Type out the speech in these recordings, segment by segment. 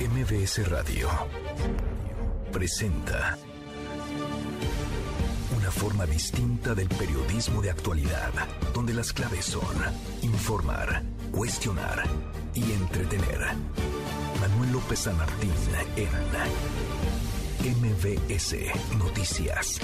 MBS Radio presenta una forma distinta del periodismo de actualidad, donde las claves son informar, cuestionar y entretener. Manuel López San Martín en MBS Noticias.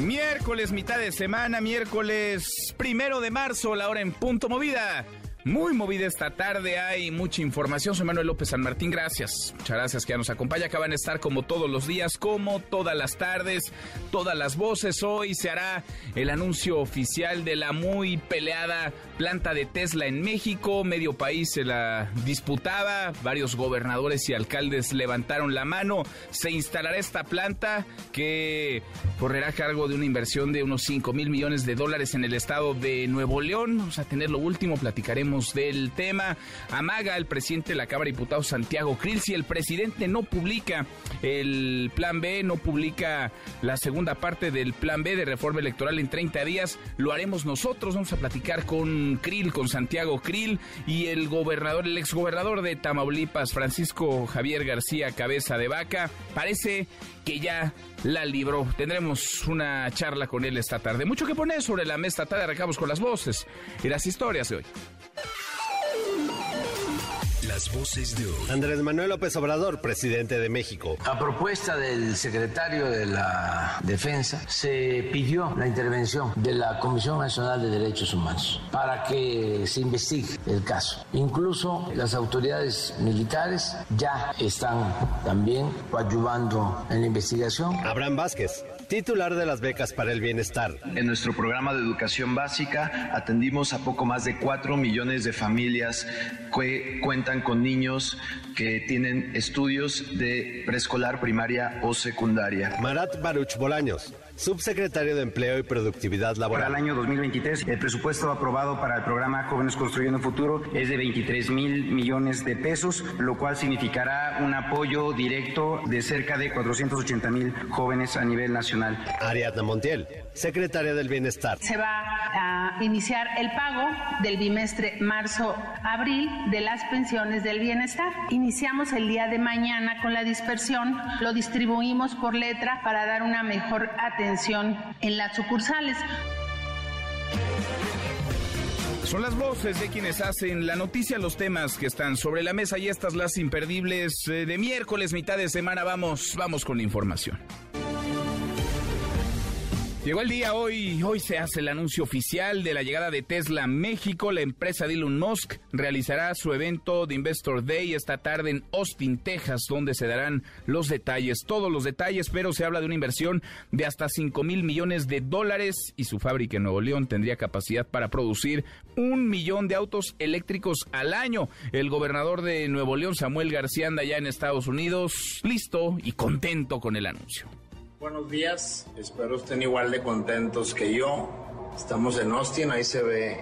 Miércoles, mitad de semana, miércoles primero de marzo, la hora en punto movida. Muy movida esta tarde, hay mucha información. Soy Manuel López San Martín, gracias. Muchas gracias que ya nos acompaña. Acaban de estar como todos los días, como todas las tardes, todas las voces. Hoy se hará el anuncio oficial de la muy peleada planta de Tesla en México. Medio país se la disputaba, varios gobernadores y alcaldes levantaron la mano. Se instalará esta planta que correrá a cargo de una inversión de unos 5 mil millones de dólares en el estado de Nuevo León. Vamos a tener lo último, platicaremos del tema. Amaga el presidente de la Cámara de Diputados, Santiago Krill, si el presidente no publica el plan B, no publica la segunda parte del plan B de reforma electoral en 30 días, lo haremos nosotros. Vamos a platicar con Krill, con Santiago Krill y el gobernador, el exgobernador de Tamaulipas, Francisco Javier García Cabeza de Vaca. Parece que ya la libró. Tendremos una charla con él esta tarde. Mucho que poner sobre la mesa. Tarde arrancamos con las voces y las historias de hoy. Las voces de hoy. Andrés Manuel López Obrador, presidente de México. A propuesta del secretario de la Defensa, se pidió la intervención de la Comisión Nacional de Derechos Humanos para que se investigue el caso. Incluso las autoridades militares ya están también coadyuvando en la investigación. Abraham Vázquez, titular de las becas para el bienestar. En nuestro programa de educación básica atendimos a poco más de 4 millones de familias que cuentan con niños que tienen estudios de preescolar, primaria o secundaria. Marat Baruch Bolaños, subsecretario de Empleo y Productividad Laboral. Para el año 2023, el presupuesto aprobado para el programa Jóvenes Construyendo Futuro es de 23 mil millones de pesos, lo cual significará un apoyo directo de cerca de 480 mil jóvenes a nivel nacional. Ariadna Montiel, secretaria del Bienestar. Se va a iniciar el pago del bimestre marzo-abril de las pensiones del bienestar. Iniciamos el día de mañana con la dispersión, lo distribuimos por letra para dar una mejor atención en las sucursales. Son las voces de quienes hacen la noticia, los temas que están sobre la mesa y estas las imperdibles eh, de miércoles, mitad de semana. Vamos, vamos con la información. Llegó el día hoy, hoy se hace el anuncio oficial de la llegada de Tesla a México. La empresa de Elon Musk realizará su evento de Investor Day esta tarde en Austin, Texas, donde se darán los detalles, todos los detalles, pero se habla de una inversión de hasta 5 mil millones de dólares y su fábrica en Nuevo León tendría capacidad para producir un millón de autos eléctricos al año. El gobernador de Nuevo León, Samuel García, anda ya en Estados Unidos, listo y contento con el anuncio. Buenos días, espero estén igual de contentos que yo. Estamos en Austin, ahí se ve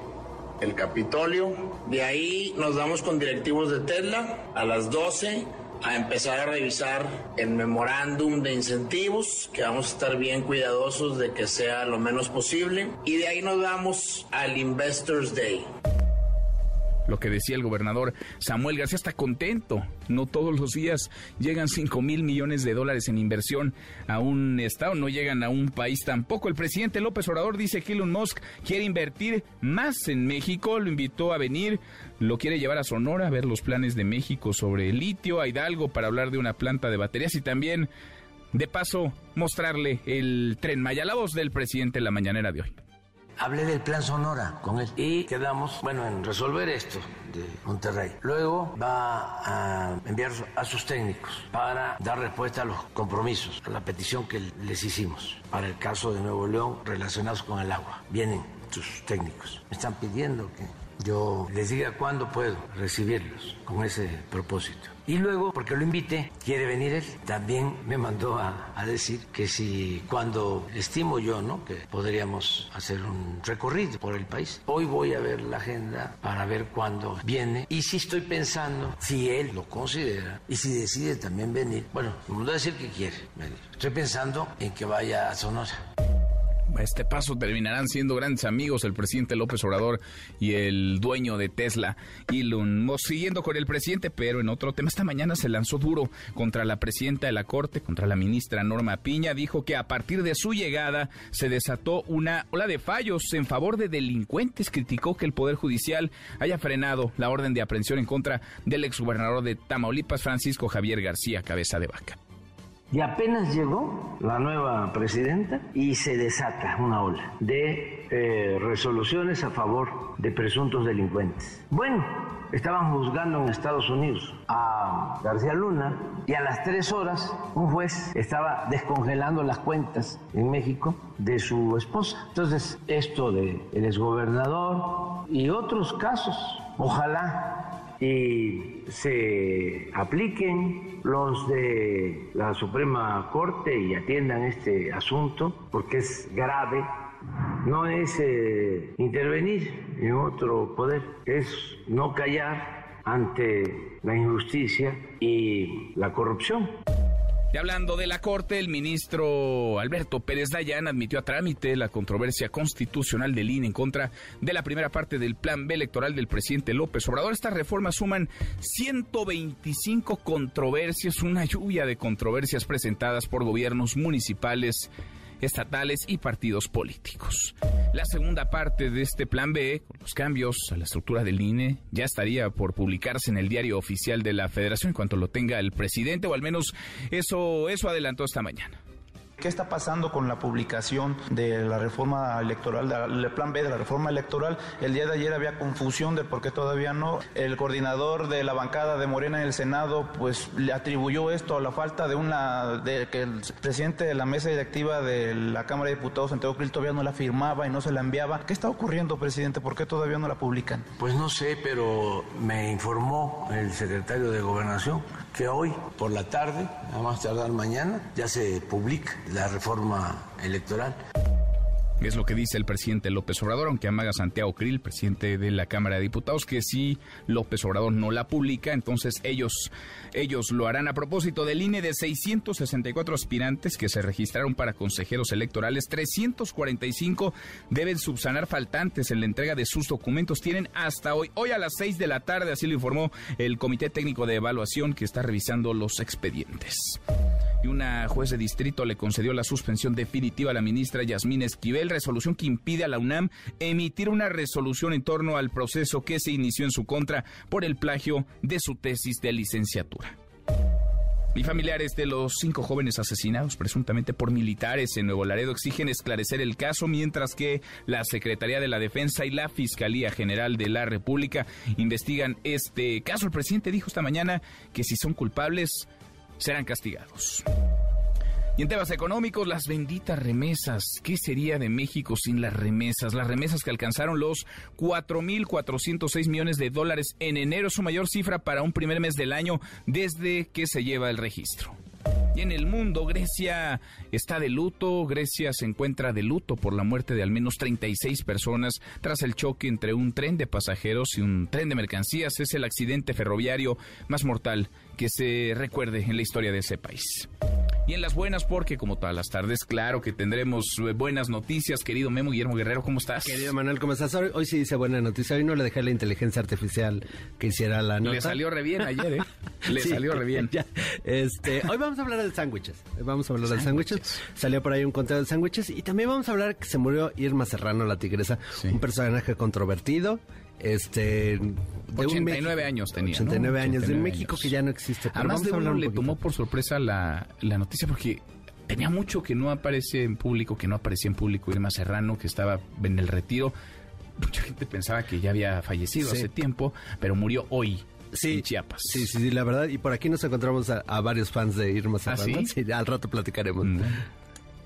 el Capitolio. De ahí nos vamos con directivos de Tesla a las 12 a empezar a revisar el memorándum de incentivos, que vamos a estar bien cuidadosos de que sea lo menos posible. Y de ahí nos vamos al Investors Day lo que decía el gobernador Samuel García está contento. No todos los días llegan 5 mil millones de dólares en inversión a un estado, no llegan a un país tampoco. El presidente López Obrador dice que Elon Musk quiere invertir más en México, lo invitó a venir, lo quiere llevar a Sonora a ver los planes de México sobre el litio, a Hidalgo para hablar de una planta de baterías y también, de paso, mostrarle el tren Maya, voz del presidente en la mañanera de hoy. Hablé del plan Sonora con él y quedamos, bueno, en resolver esto de Monterrey. Luego va a enviar a sus técnicos para dar respuesta a los compromisos, a la petición que les hicimos para el caso de Nuevo León relacionados con el agua. Vienen sus técnicos. Me están pidiendo que yo les diga cuándo puedo recibirlos con ese propósito. Y luego, porque lo invité, quiere venir él, también me mandó a, a, decir que si cuando estimo yo, ¿no? Que podríamos hacer un recorrido por el país. Hoy voy a ver la agenda para ver cuándo viene y si estoy pensando, si él lo considera y si decide también venir, bueno, me mandó a decir que quiere venir. Estoy pensando en que vaya a Sonora. A este paso terminarán siendo grandes amigos el presidente López Obrador y el dueño de Tesla, Elon Musk. Siguiendo con el presidente, pero en otro tema, esta mañana se lanzó duro contra la presidenta de la Corte, contra la ministra Norma Piña. Dijo que a partir de su llegada se desató una ola de fallos en favor de delincuentes. Criticó que el Poder Judicial haya frenado la orden de aprehensión en contra del exgobernador de Tamaulipas, Francisco Javier García Cabeza de Vaca. Y apenas llegó la nueva presidenta y se desata una ola de eh, resoluciones a favor de presuntos delincuentes. Bueno, estaban juzgando en Estados Unidos a García Luna y a las tres horas un juez estaba descongelando las cuentas en México de su esposa. Entonces, esto del el exgobernador y otros casos, ojalá y se apliquen los de la Suprema Corte y atiendan este asunto porque es grave. No es eh, intervenir en otro poder, es no callar ante la injusticia y la corrupción. Y hablando de la Corte, el ministro Alberto Pérez Dayán admitió a trámite la controversia constitucional del INE en contra de la primera parte del plan B electoral del presidente López Obrador. Estas reformas suman 125 controversias, una lluvia de controversias presentadas por gobiernos municipales estatales y partidos políticos. La segunda parte de este plan B, con los cambios a la estructura del INE, ya estaría por publicarse en el diario oficial de la Federación en cuanto lo tenga el presidente, o al menos eso, eso adelantó esta mañana. ¿Qué está pasando con la publicación de la reforma electoral, del plan B de la reforma electoral? El día de ayer había confusión de por qué todavía no. El coordinador de la bancada de Morena en el Senado, pues le atribuyó esto a la falta de una, de que el presidente de la mesa directiva de la Cámara de Diputados, Santiago Krill, todavía no la firmaba y no se la enviaba. ¿Qué está ocurriendo, presidente? ¿Por qué todavía no la publican? Pues no sé, pero me informó el secretario de Gobernación que hoy por la tarde, a más tardar mañana, ya se publica la reforma electoral. Es lo que dice el presidente López Obrador, aunque amaga Santiago Krill, presidente de la Cámara de Diputados, que si López Obrador no la publica, entonces ellos, ellos lo harán. A propósito del INE de 664 aspirantes que se registraron para consejeros electorales, 345 deben subsanar faltantes en la entrega de sus documentos. Tienen hasta hoy, hoy a las 6 de la tarde, así lo informó el Comité Técnico de Evaluación que está revisando los expedientes y una juez de distrito le concedió la suspensión definitiva a la ministra Yasmín Esquivel, resolución que impide a la UNAM emitir una resolución en torno al proceso que se inició en su contra por el plagio de su tesis de licenciatura. Y familiares de los cinco jóvenes asesinados presuntamente por militares en Nuevo Laredo exigen esclarecer el caso, mientras que la Secretaría de la Defensa y la Fiscalía General de la República investigan este caso. El presidente dijo esta mañana que si son culpables, serán castigados. Y en temas económicos, las benditas remesas. ¿Qué sería de México sin las remesas? Las remesas que alcanzaron los 4.406 millones de dólares en enero, su mayor cifra para un primer mes del año desde que se lleva el registro. Y en el mundo, Grecia está de luto. Grecia se encuentra de luto por la muerte de al menos 36 personas tras el choque entre un tren de pasajeros y un tren de mercancías. Es el accidente ferroviario más mortal que se recuerde en la historia de ese país. Y en las buenas, porque como todas las tardes, claro que tendremos eh, buenas noticias. Querido Memo Guillermo Guerrero, ¿cómo estás? Querido Manuel, ¿cómo estás? Hoy, sí dice buena noticia. Hoy no le dejé a la inteligencia artificial que hiciera la nota. Le salió re bien ayer, ¿eh? Le salió re bien. Este, hoy vamos a hablar de sándwiches. Vamos a hablar de sándwiches. Salió por ahí un conteo de sándwiches. Y también vamos a hablar que se murió Irma Serrano, la tigresa. Un personaje controvertido este de 89 años tenía 89 años de México que ya no existe pero además de uno le tomó por sorpresa la, la noticia porque tenía mucho que no aparece en público que no aparecía en público Irma Serrano que estaba en el retiro mucha gente pensaba que ya había fallecido hace tiempo pero murió hoy en Chiapas. Sí, sí, sí, la verdad. Y por aquí nos encontramos a, varios fans de Irma ¿Ah, Serrano. sí? al rato platicaremos. Mm.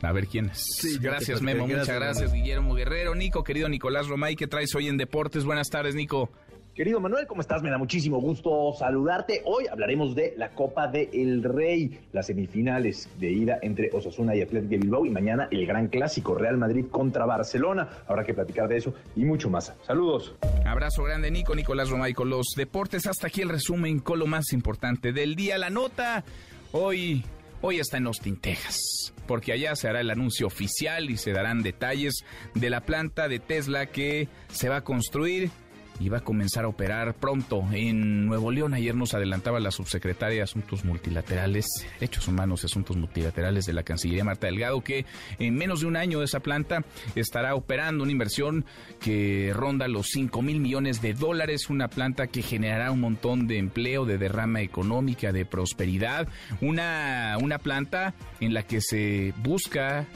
A ver quién es. gracias, Memo. muchas gracias, Guillermo Guerrero. Nico, querido Nicolás Romay, ¿qué traes hoy en Deportes? Buenas tardes, Nico. Querido Manuel, ¿cómo estás? Me da muchísimo gusto saludarte. Hoy hablaremos de la Copa del Rey, las semifinales de ida entre Osasuna y Atlético de Bilbao y mañana el gran clásico Real Madrid contra Barcelona. Habrá que platicar de eso y mucho más. Saludos. Abrazo grande, Nico, Nicolás Romay con los deportes. Hasta aquí el resumen con lo más importante del día. La nota hoy, hoy está en Austin, Texas porque allá se hará el anuncio oficial y se darán detalles de la planta de Tesla que se va a construir y va a comenzar a operar pronto en Nuevo León. Ayer nos adelantaba la subsecretaria de Asuntos Multilaterales, Hechos Humanos y Asuntos Multilaterales de la Cancillería, Marta Delgado, que en menos de un año esa planta estará operando una inversión que ronda los 5 mil millones de dólares, una planta que generará un montón de empleo, de derrama económica, de prosperidad, una, una planta en la que se busca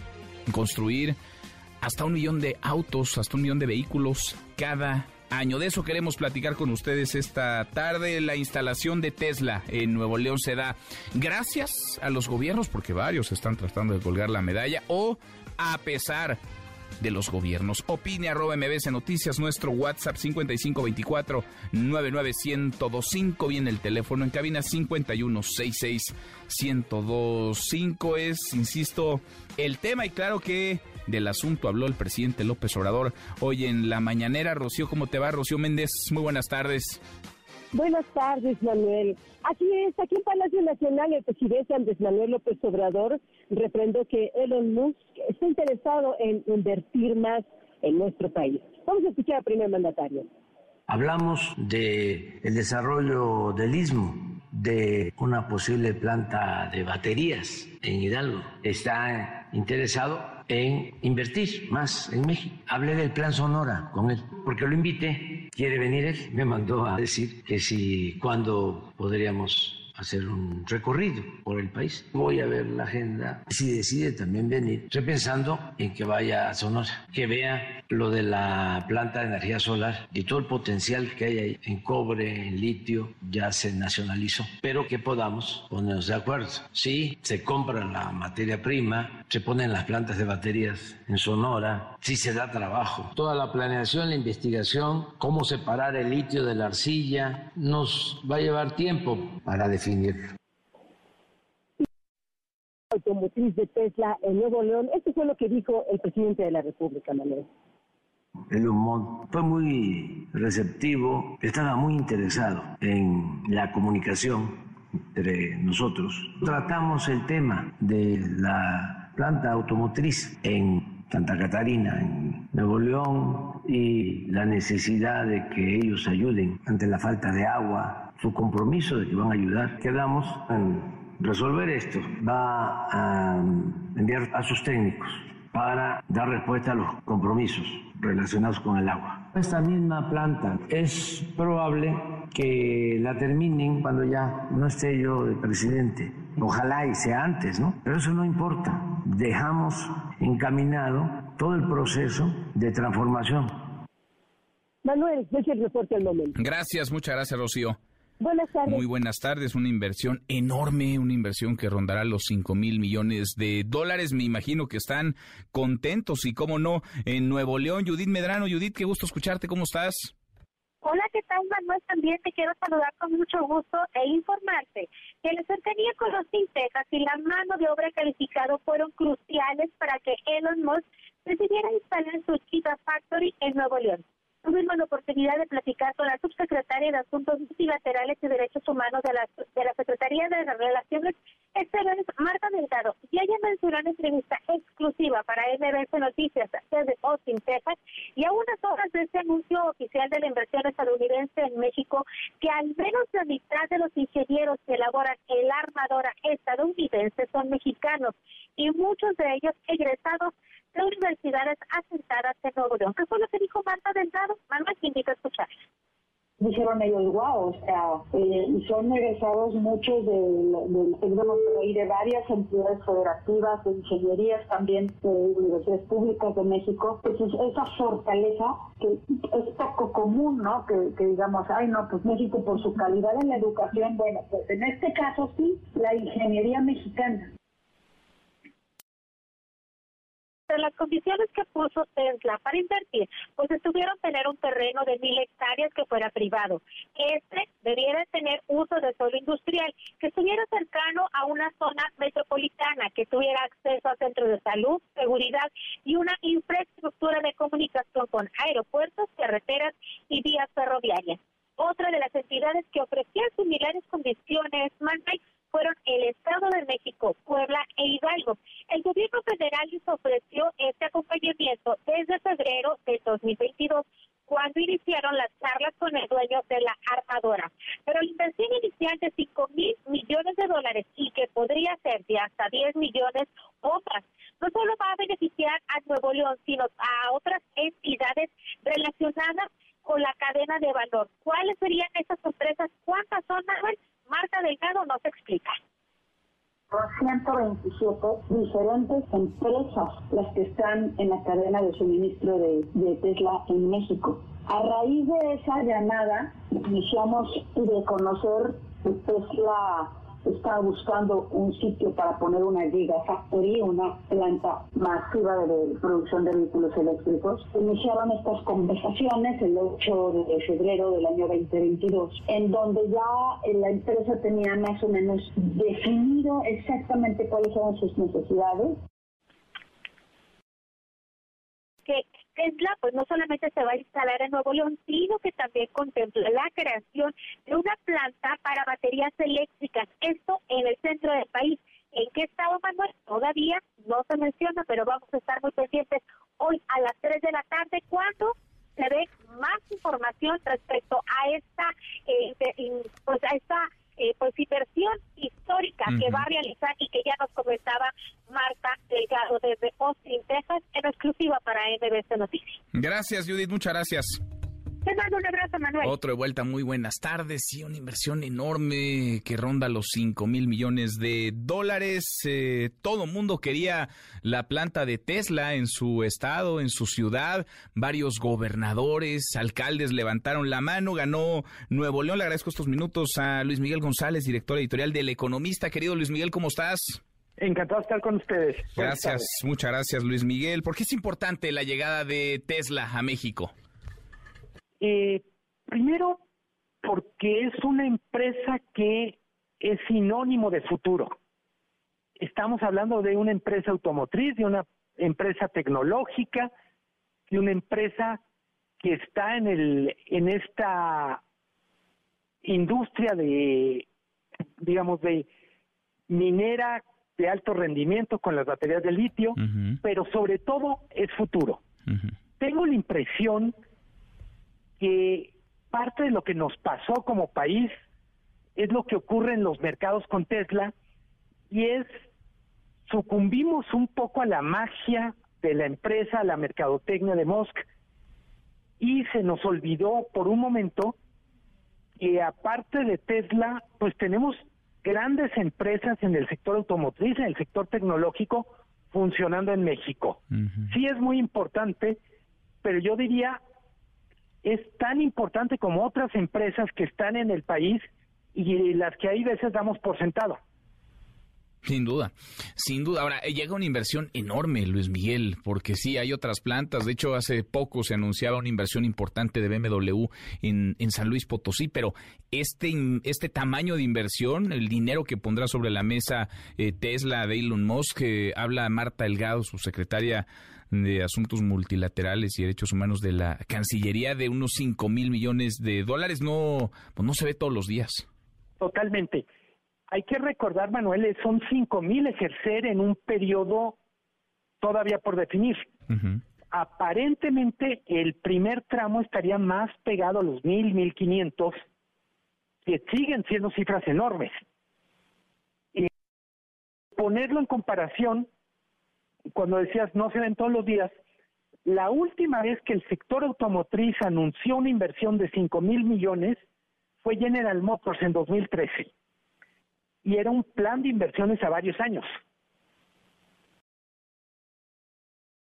construir hasta un millón de autos, hasta un millón de vehículos cada año. De eso queremos platicar con ustedes esta tarde. La instalación de Tesla en Nuevo León se da gracias a los gobiernos, porque varios están tratando de colgar la medalla, o a pesar de los gobiernos. Opine arroba MBC Noticias, nuestro WhatsApp 5524 99125. Viene el teléfono en cabina 5166 1025. Es, insisto, el tema y claro que del asunto habló el presidente López Obrador hoy en la mañanera. Rocío, ¿cómo te va? Rocío Méndez, muy buenas tardes. Buenas tardes, Manuel. Aquí es, aquí en Palacio Nacional, el presidente Andrés Manuel López Obrador refrendó que Elon Musk está interesado en invertir más en nuestro país. Vamos a escuchar al primer mandatario. Hablamos de desarrollo del istmo, de una posible planta de baterías en Hidalgo. Está interesado en invertir más en México. Hablé del plan Sonora con él, porque lo invité, quiere venir él, me mandó a decir que si, cuando podríamos hacer un recorrido por el país. Voy a ver la agenda. Si decide también venir, estoy pensando en que vaya a Sonora, que vea lo de la planta de energía solar y todo el potencial que hay ahí en cobre, en litio, ya se nacionalizó, pero que podamos ponernos de acuerdo. Si se compra la materia prima, se ponen las plantas de baterías en Sonora, si se da trabajo. Toda la planeación, la investigación, cómo separar el litio de la arcilla, nos va a llevar tiempo para definir automotriz de Tesla en Nuevo León. Esto fue lo que dijo el presidente de la República, Manuel. El humor fue muy receptivo, estaba muy interesado en la comunicación entre nosotros. Tratamos el tema de la planta automotriz en Santa Catarina, en Nuevo León, y la necesidad de que ellos ayuden ante la falta de agua, su compromiso de que van a ayudar. Quedamos en resolver esto. Va a enviar a sus técnicos para dar respuesta a los compromisos relacionados con el agua. Esta misma planta es probable que la terminen cuando ya no esté yo de presidente. Ojalá y sea antes, ¿no? Pero eso no importa. Dejamos encaminado todo el proceso de transformación. Manuel, es el reporte al momento. Gracias, muchas gracias, Rocío. Buenas tardes. Muy buenas tardes. Una inversión enorme, una inversión que rondará los 5 mil millones de dólares. Me imagino que están contentos y, cómo no, en Nuevo León. Judith Medrano. Judith, qué gusto escucharte. ¿Cómo estás? Hola, ¿qué tal, Manuel? También te quiero saludar con mucho gusto e informarte que la cercanía con los Texas y la mano de obra calificado fueron cruciales para que Elon Musk decidiera instalar su Chica Factory en Nuevo León tuvimos la oportunidad de platicar con la subsecretaria de Asuntos Multilaterales y Derechos Humanos de la, de la Secretaría de Relaciones Exteriores, Marta Delgado, y ella mencionó una entrevista exclusiva para MBS Noticias desde Austin, Texas, y a unas horas de este anuncio oficial de la inversión estadounidense en México, que al menos la mitad de los ingenieros que elaboran el armadora estadounidense son mexicanos, y muchos de ellos egresados de universidades asentadas en Nuevo León. ¿Qué fue lo que dijo Marta Delgado? Manuel, te invito a escuchar. Dijeron ellos, wow, o sea, eh, son egresados muchos del, del y de varias entidades federativas, de ingenierías también, de universidades públicas de México. Pues esa fortaleza que es poco común, ¿no? Que, que digamos, ay, no, pues México por su calidad en la educación, bueno, pues en este caso sí, la ingeniería mexicana las condiciones que puso Tesla para invertir, pues estuvieron tener un terreno de mil hectáreas que fuera privado. Este debiera tener uso de suelo industrial, que estuviera cercano a una zona metropolitana, que tuviera acceso a centros de salud, seguridad y una infraestructura de comunicación con aeropuertos, carreteras y vías ferroviarias. Otra de las entidades que ofrecían similares condiciones, fueron el Estado de México, Puebla e Hidalgo. El gobierno federal les ofreció este acompañamiento desde febrero de 2022 cuando iniciaron las charlas con el dueño de la armadora. Pero la inversión inicial de 5 mil millones de dólares y que podría ser de hasta 10 millones o más, no solo va a beneficiar a Nuevo León, sino a otras entidades relacionadas con la cadena de valor. ¿Cuáles serían esas empresas? ¿Cuántas son, Manuel? Marta Delgado nos explica. Son 127 diferentes empresas las que están en la cadena de suministro de, Tesla en México. A raíz de esa llamada, iniciamos de conocer Tesla está buscando un sitio para poner una gigafactory, una planta masiva de producción de vehículos eléctricos. Iniciaron estas conversaciones el 8 de febrero del año 2022, en donde ya la empresa tenía más o menos definido exactamente cuáles eran sus necesidades. Que Tesla pues no solamente se va a instalar en Nuevo León, sino que también contempla la creación de una planta para baterías eléctricas, esto en el centro del país. ¿En qué estado, Manuel? Todavía no se menciona, pero vamos a estar muy pendientes hoy a las 3 de la tarde cuando se dé más información respecto a esta, eh, pues a esta eh, pues inversión histórica que va a realizar y que ya nos comentaba Marta Delgado desde Austin, Texas, en exclusiva Noticias. Gracias, Judith, muchas gracias. Te mando un abrazo, Manuel. Otro de vuelta, muy buenas tardes. Sí, una inversión enorme que ronda los 5 mil millones de dólares. Eh, todo mundo quería la planta de Tesla en su estado, en su ciudad. Varios gobernadores, alcaldes levantaron la mano. Ganó Nuevo León. Le agradezco estos minutos a Luis Miguel González, director editorial del Economista. Querido Luis Miguel, ¿cómo estás? Encantado de estar con ustedes. Gracias, muchas gracias Luis Miguel. ¿Por qué es importante la llegada de Tesla a México? Eh, primero, porque es una empresa que es sinónimo de futuro. Estamos hablando de una empresa automotriz, de una empresa tecnológica, de una empresa que está en el en esta industria de digamos de minera de alto rendimiento con las baterías de litio, pero sobre todo es futuro. Tengo la impresión que parte de lo que nos pasó como país es lo que ocurre en los mercados con Tesla y es sucumbimos un poco a la magia de la empresa, a la mercadotecnia de Musk y se nos olvidó por un momento que aparte de Tesla, pues tenemos grandes empresas en el sector automotriz, en el sector tecnológico funcionando en México. Sí es muy importante, pero yo diría es tan importante como otras empresas que están en el país y las que hay veces damos por sentado. Sin duda, sin duda. Ahora, eh, llega una inversión enorme, Luis Miguel, porque sí, hay otras plantas. De hecho, hace poco se anunciaba una inversión importante de BMW en, en San Luis Potosí, pero este, este tamaño de inversión, el dinero que pondrá sobre la mesa eh, Tesla de Elon Musk, eh, habla Marta Delgado, su secretaria de Asuntos Multilaterales y Derechos Humanos de la Cancillería de unos 5 mil millones de dólares. No, pues no se ve todos los días. Totalmente. Hay que recordar, Manuel, son 5 mil ejercer en un periodo todavía por definir. Aparentemente el primer tramo estaría más pegado a los mil, mil quinientos, que siguen siendo cifras enormes. Y ponerlo en comparación, cuando decías no se ven todos los días, la última vez que el sector automotriz anunció una inversión de 5 mil millones fue General Motors en 2013. Y era un plan de inversiones a varios años.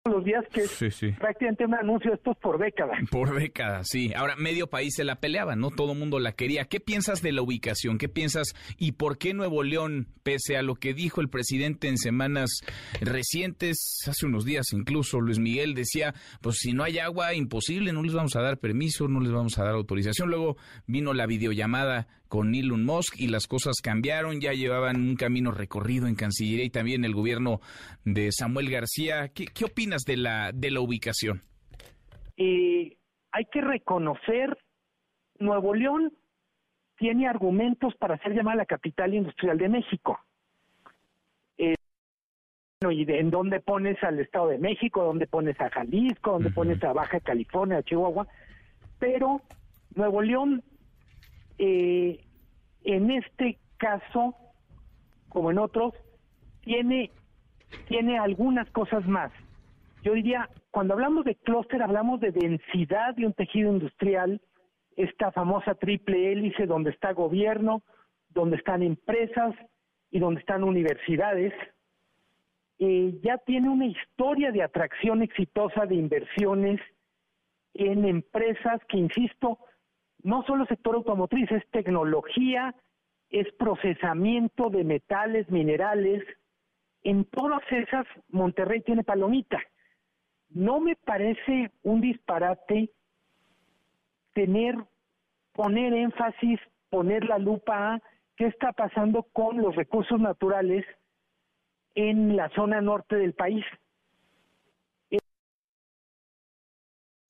los días que es prácticamente un anuncio estos por décadas. Por décadas, sí. Ahora, medio país se la peleaba, ¿no? Todo el mundo la quería. ¿Qué piensas de la ubicación? ¿Qué piensas y por qué Nuevo León, pese a lo que dijo el presidente en semanas recientes, hace unos días incluso, Luis Miguel decía, pues si no hay agua, imposible, no les vamos a dar permiso, no les vamos a dar autorización. Luego vino la videollamada con Elon Musk y las cosas cambiaron, ya llevaban un camino recorrido en Cancillería y también el gobierno de Samuel García. ¿Qué, qué opinas de la, de la ubicación? Eh, hay que reconocer, Nuevo León tiene argumentos para ser llamada la capital industrial de México. y de, en dónde pones al Estado de México, dónde pones a Jalisco, dónde pones a Baja California, a Chihuahua, pero Nuevo León, eh, en este caso, como en otros, tiene, tiene algunas cosas más. Yo diría, cuando hablamos de clúster, hablamos de densidad de un tejido industrial, esta famosa triple hélice donde está gobierno, donde están empresas y donde están universidades, eh, ya tiene una historia de atracción exitosa de inversiones en empresas que, insisto, no solo sector automotriz, es tecnología, es procesamiento de metales, minerales. En todas esas, Monterrey tiene palomita. No me parece un disparate tener, poner énfasis, poner la lupa a qué está pasando con los recursos naturales en la zona norte del país. Es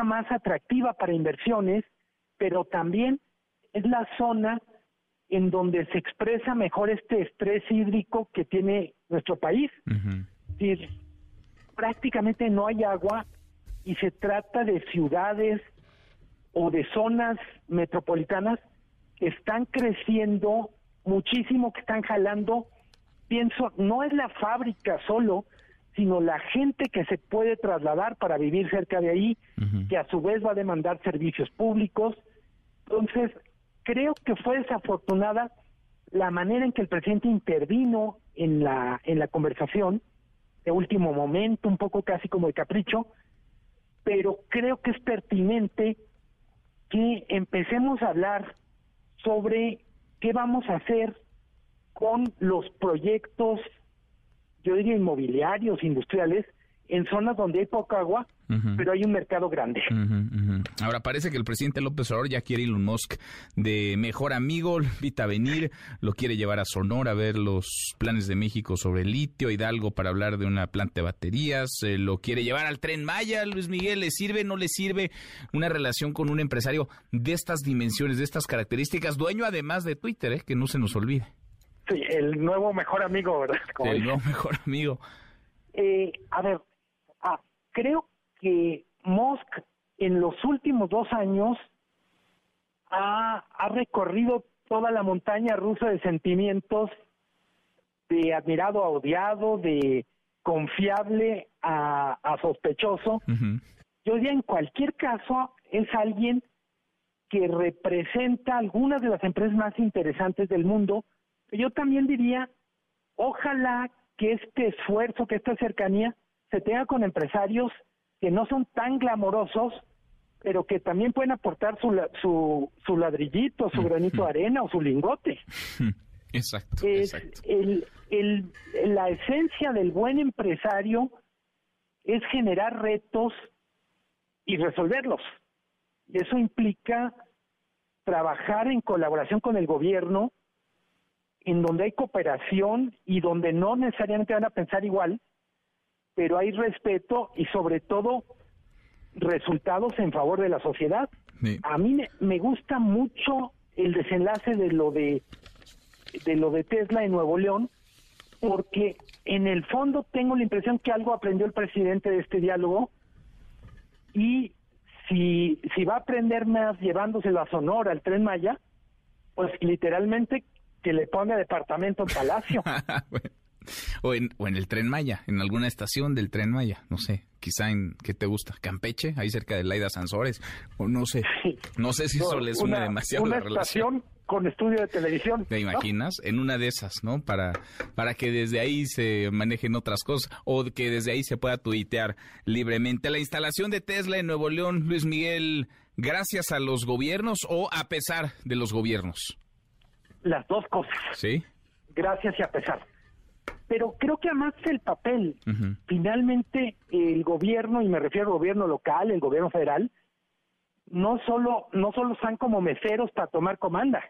más atractiva para inversiones, pero también es la zona en donde se expresa mejor este estrés hídrico que tiene nuestro país. Es decir, prácticamente no hay agua y se trata de ciudades o de zonas metropolitanas que están creciendo muchísimo, que están jalando pienso, no es la fábrica solo, sino la gente que se puede trasladar para vivir cerca de ahí, que a su vez va a demandar servicios públicos. Entonces, creo que fue desafortunada la manera en que el presidente intervino en la, en la conversación, de último momento, un poco casi como de capricho, pero creo que es pertinente que empecemos a hablar sobre qué vamos a hacer con los proyectos, yo diría inmobiliarios, industriales, en zonas donde hay poca agua, pero hay un mercado grande. Ahora parece que el presidente López Obrador ya quiere Elon Musk de mejor amigo, invita a venir, lo quiere llevar a Sonora a ver los planes de México sobre el litio, Hidalgo para hablar de una planta de baterías, eh, lo quiere llevar al tren Maya, Luis Miguel, ¿le sirve, no le sirve una relación con un empresario de estas dimensiones, de estas características, dueño además de Twitter, eh, que no se nos olvide? Sí, el nuevo mejor amigo, ¿verdad? el nuevo mejor amigo. Eh, a ver, creo que Musk en los últimos dos años ha, recorrido toda la montaña rusa de sentimientos de admirado a odiado, de confiable a, sospechoso. Yo diría, en cualquier caso, es alguien que representa algunas de las empresas más interesantes del mundo, yo también diría, ojalá que este esfuerzo, que esta cercanía se tenga con empresarios que no son tan glamorosos, pero que también pueden aportar su, su, su ladrillito, su granito de arena o su lingote. Exacto. Es El, el, la esencia del buen empresario es generar retos y resolverlos. Y eso implica trabajar en colaboración con el gobierno en donde hay cooperación y donde no necesariamente van a pensar igual, pero hay respeto y sobre todo resultados en favor de la sociedad. A mí me, gusta mucho el desenlace de lo de de lo de Tesla en Nuevo León, porque en el fondo tengo la impresión que algo aprendió el presidente de este diálogo y si, si va a aprender más llevándoselo a Sonora, al Tren Maya, pues literalmente que le pone departamento en Palacio. o, en, o en el Tren Maya, en alguna estación del Tren Maya, no sé, quizá en, ¿qué te gusta? Campeche, ahí cerca de Laida Sansores, o no sé, no sé si eso le suena demasiado una estación con estudio de televisión. ¿Te imaginas? En una de esas, ¿no? Para, para que desde ahí se manejen otras cosas o que desde ahí se pueda tuitear libremente. La instalación de Tesla en Nuevo León, Luis Miguel, gracias a los gobiernos o a pesar de los gobiernos las dos cosas. Sí. Gracias y a pesar. Pero creo que además el papel, finalmente el gobierno, y me refiero al gobierno local, el gobierno federal, no solo, no solo están como meseros para tomar comanda,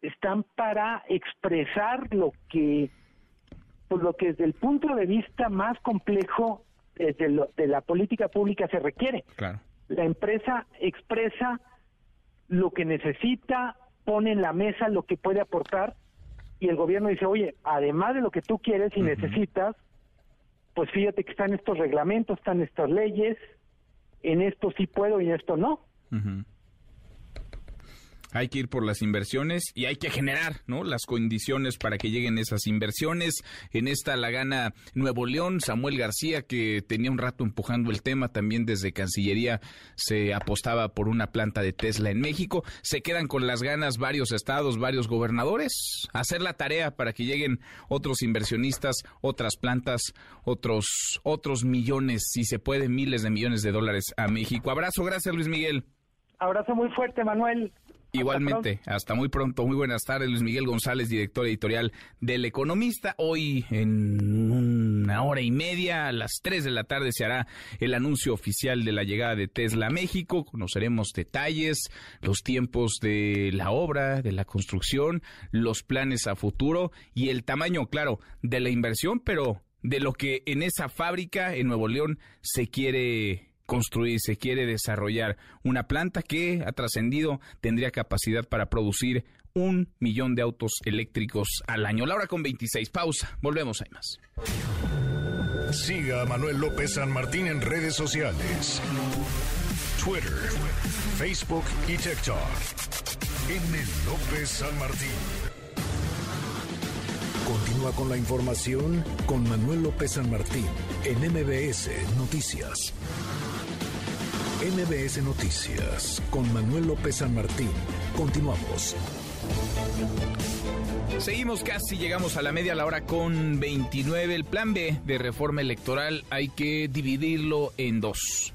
están para expresar lo que, pues lo que desde el punto de vista más complejo de, de la política pública se requiere. Claro. La empresa expresa lo que necesita pone en la mesa lo que puede aportar y el gobierno dice, oye, además de lo que tú quieres y necesitas, pues fíjate que están estos reglamentos, están estas leyes, en esto sí puedo y en esto no. Hay que ir por las inversiones y hay que generar, ¿no? Las condiciones para que lleguen esas inversiones. En esta la gana Nuevo León, Samuel García, que tenía un rato empujando el tema, también desde Cancillería se apostaba por una planta de Tesla en México. Se quedan con las ganas varios estados, varios gobernadores, hacer la tarea para que lleguen otros inversionistas, otras plantas, otros, otros millones, si se puede, miles de millones de dólares a México. Abrazo, gracias Luis Miguel. Abrazo muy fuerte, Manuel. Igualmente, hasta, muy pronto. Muy buenas tardes, Luis Miguel González, director editorial del Economista. Hoy en una hora y media, a las 3 de la tarde, se hará el anuncio oficial de la llegada de Tesla a México. Conoceremos detalles, los tiempos de la obra, de la construcción, los planes a futuro y el tamaño, claro, de la inversión, pero de lo que en esa fábrica en Nuevo León se quiere construir, se quiere desarrollar una planta que ha trascendido, tendría capacidad para producir un millón de autos eléctricos al año. La hora con 26, pausa, volvemos, hay más. Siga a Manuel López San Martín en redes sociales. Twitter, Facebook y TikTok. M. López San Martín. Continúa con la información con Manuel López San Martín en MBS Noticias. MBS Noticias con Manuel López San Martín. Continuamos. Seguimos casi, llegamos a la media la hora con 29. El plan B de reforma electoral hay que dividirlo en dos.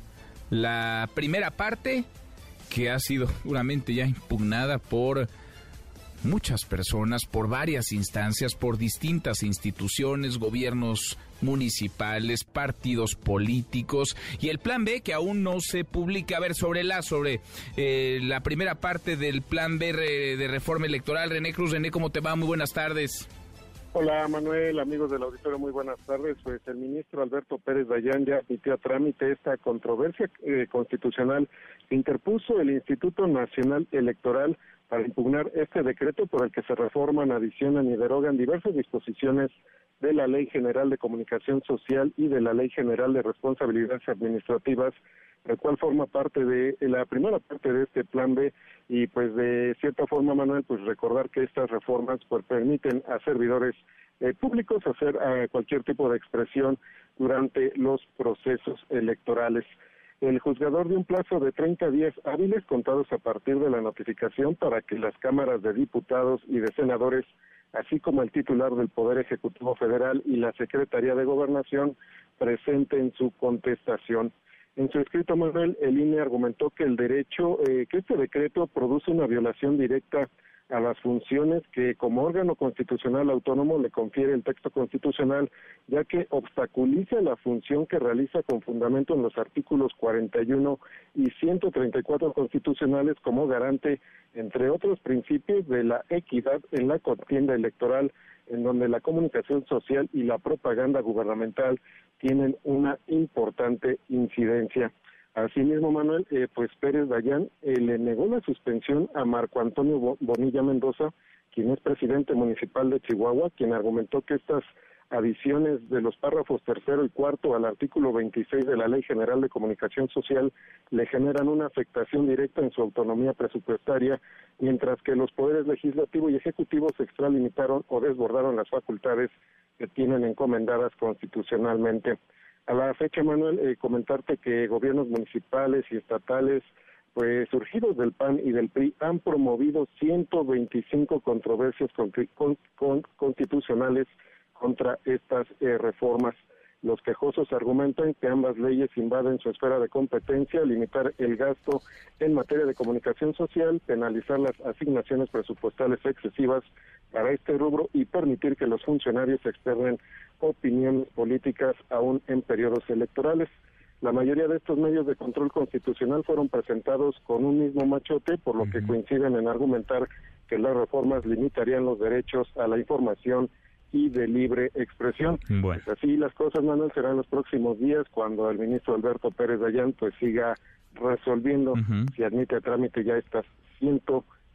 La primera parte, que ha sido duramente ya impugnada por muchas personas, por varias instancias, por distintas instituciones, gobiernos municipales, partidos políticos y el plan B que aún no se publica. A ver, sobre la, sobre eh, la primera parte del plan B de reforma electoral. René Cruz, René, ¿cómo te va? Muy buenas tardes. Hola Manuel, amigos del auditorio, muy buenas tardes. Pues el ministro Alberto Pérez Dayán ya admitió a trámite esta controversia eh, constitucional interpuso el Instituto Nacional Electoral para impugnar este decreto por el que se reforman, adicionan y derogan diversas disposiciones de la Ley General de Comunicación Social y de la Ley General de Responsabilidades Administrativas, el cual forma parte de la primera parte de este plan B y pues de cierta forma, Manuel, pues recordar que estas reformas pues permiten a servidores eh, públicos hacer eh, cualquier tipo de expresión durante los procesos electorales. El juzgador dio un plazo de 30 días hábiles contados a partir de la notificación para que las cámaras de diputados y de senadores así como el titular del Poder Ejecutivo Federal y la Secretaría de Gobernación presenten su contestación. En su escrito, Manuel, el INE argumentó que el derecho, eh, que este decreto produce una violación directa a las funciones que como órgano constitucional autónomo le confiere el texto constitucional, ya que obstaculiza la función que realiza con fundamento en los artículos 41 y 134 constitucionales como garante, entre otros principios, de la equidad en la contienda electoral, en donde la comunicación social y la propaganda gubernamental tienen una importante incidencia. Asimismo, Manuel, eh, pues Pérez Dayán eh, le negó la suspensión a Marco Antonio Bonilla Mendoza, quien es presidente municipal de Chihuahua, quien argumentó que estas adiciones de los párrafos tercero y cuarto al artículo 26 de la Ley General de Comunicación Social le generan una afectación directa en su autonomía presupuestaria, mientras que los poderes legislativo y ejecutivo se extralimitaron o desbordaron las facultades que tienen encomendadas constitucionalmente. A la fecha, Manuel, eh, comentarte que gobiernos municipales y estatales, pues surgidos del PAN y del PRI, han promovido 125 controversias constitucionales contra estas eh, reformas. Los quejosos argumentan que ambas leyes invaden su esfera de competencia, limitar el gasto en materia de comunicación social, penalizar las asignaciones presupuestales excesivas para este rubro y permitir que los funcionarios externen opiniones políticas aún en periodos electorales. La mayoría de estos medios de control constitucional fueron presentados con un mismo machote, por lo que coinciden en argumentar que las reformas limitarían los derechos a la información y de libre expresión. Pues así las cosas, Manuel, serán los próximos días cuando el ministro Alberto Pérez Dayán pues siga resolviendo si admite a trámite ya estas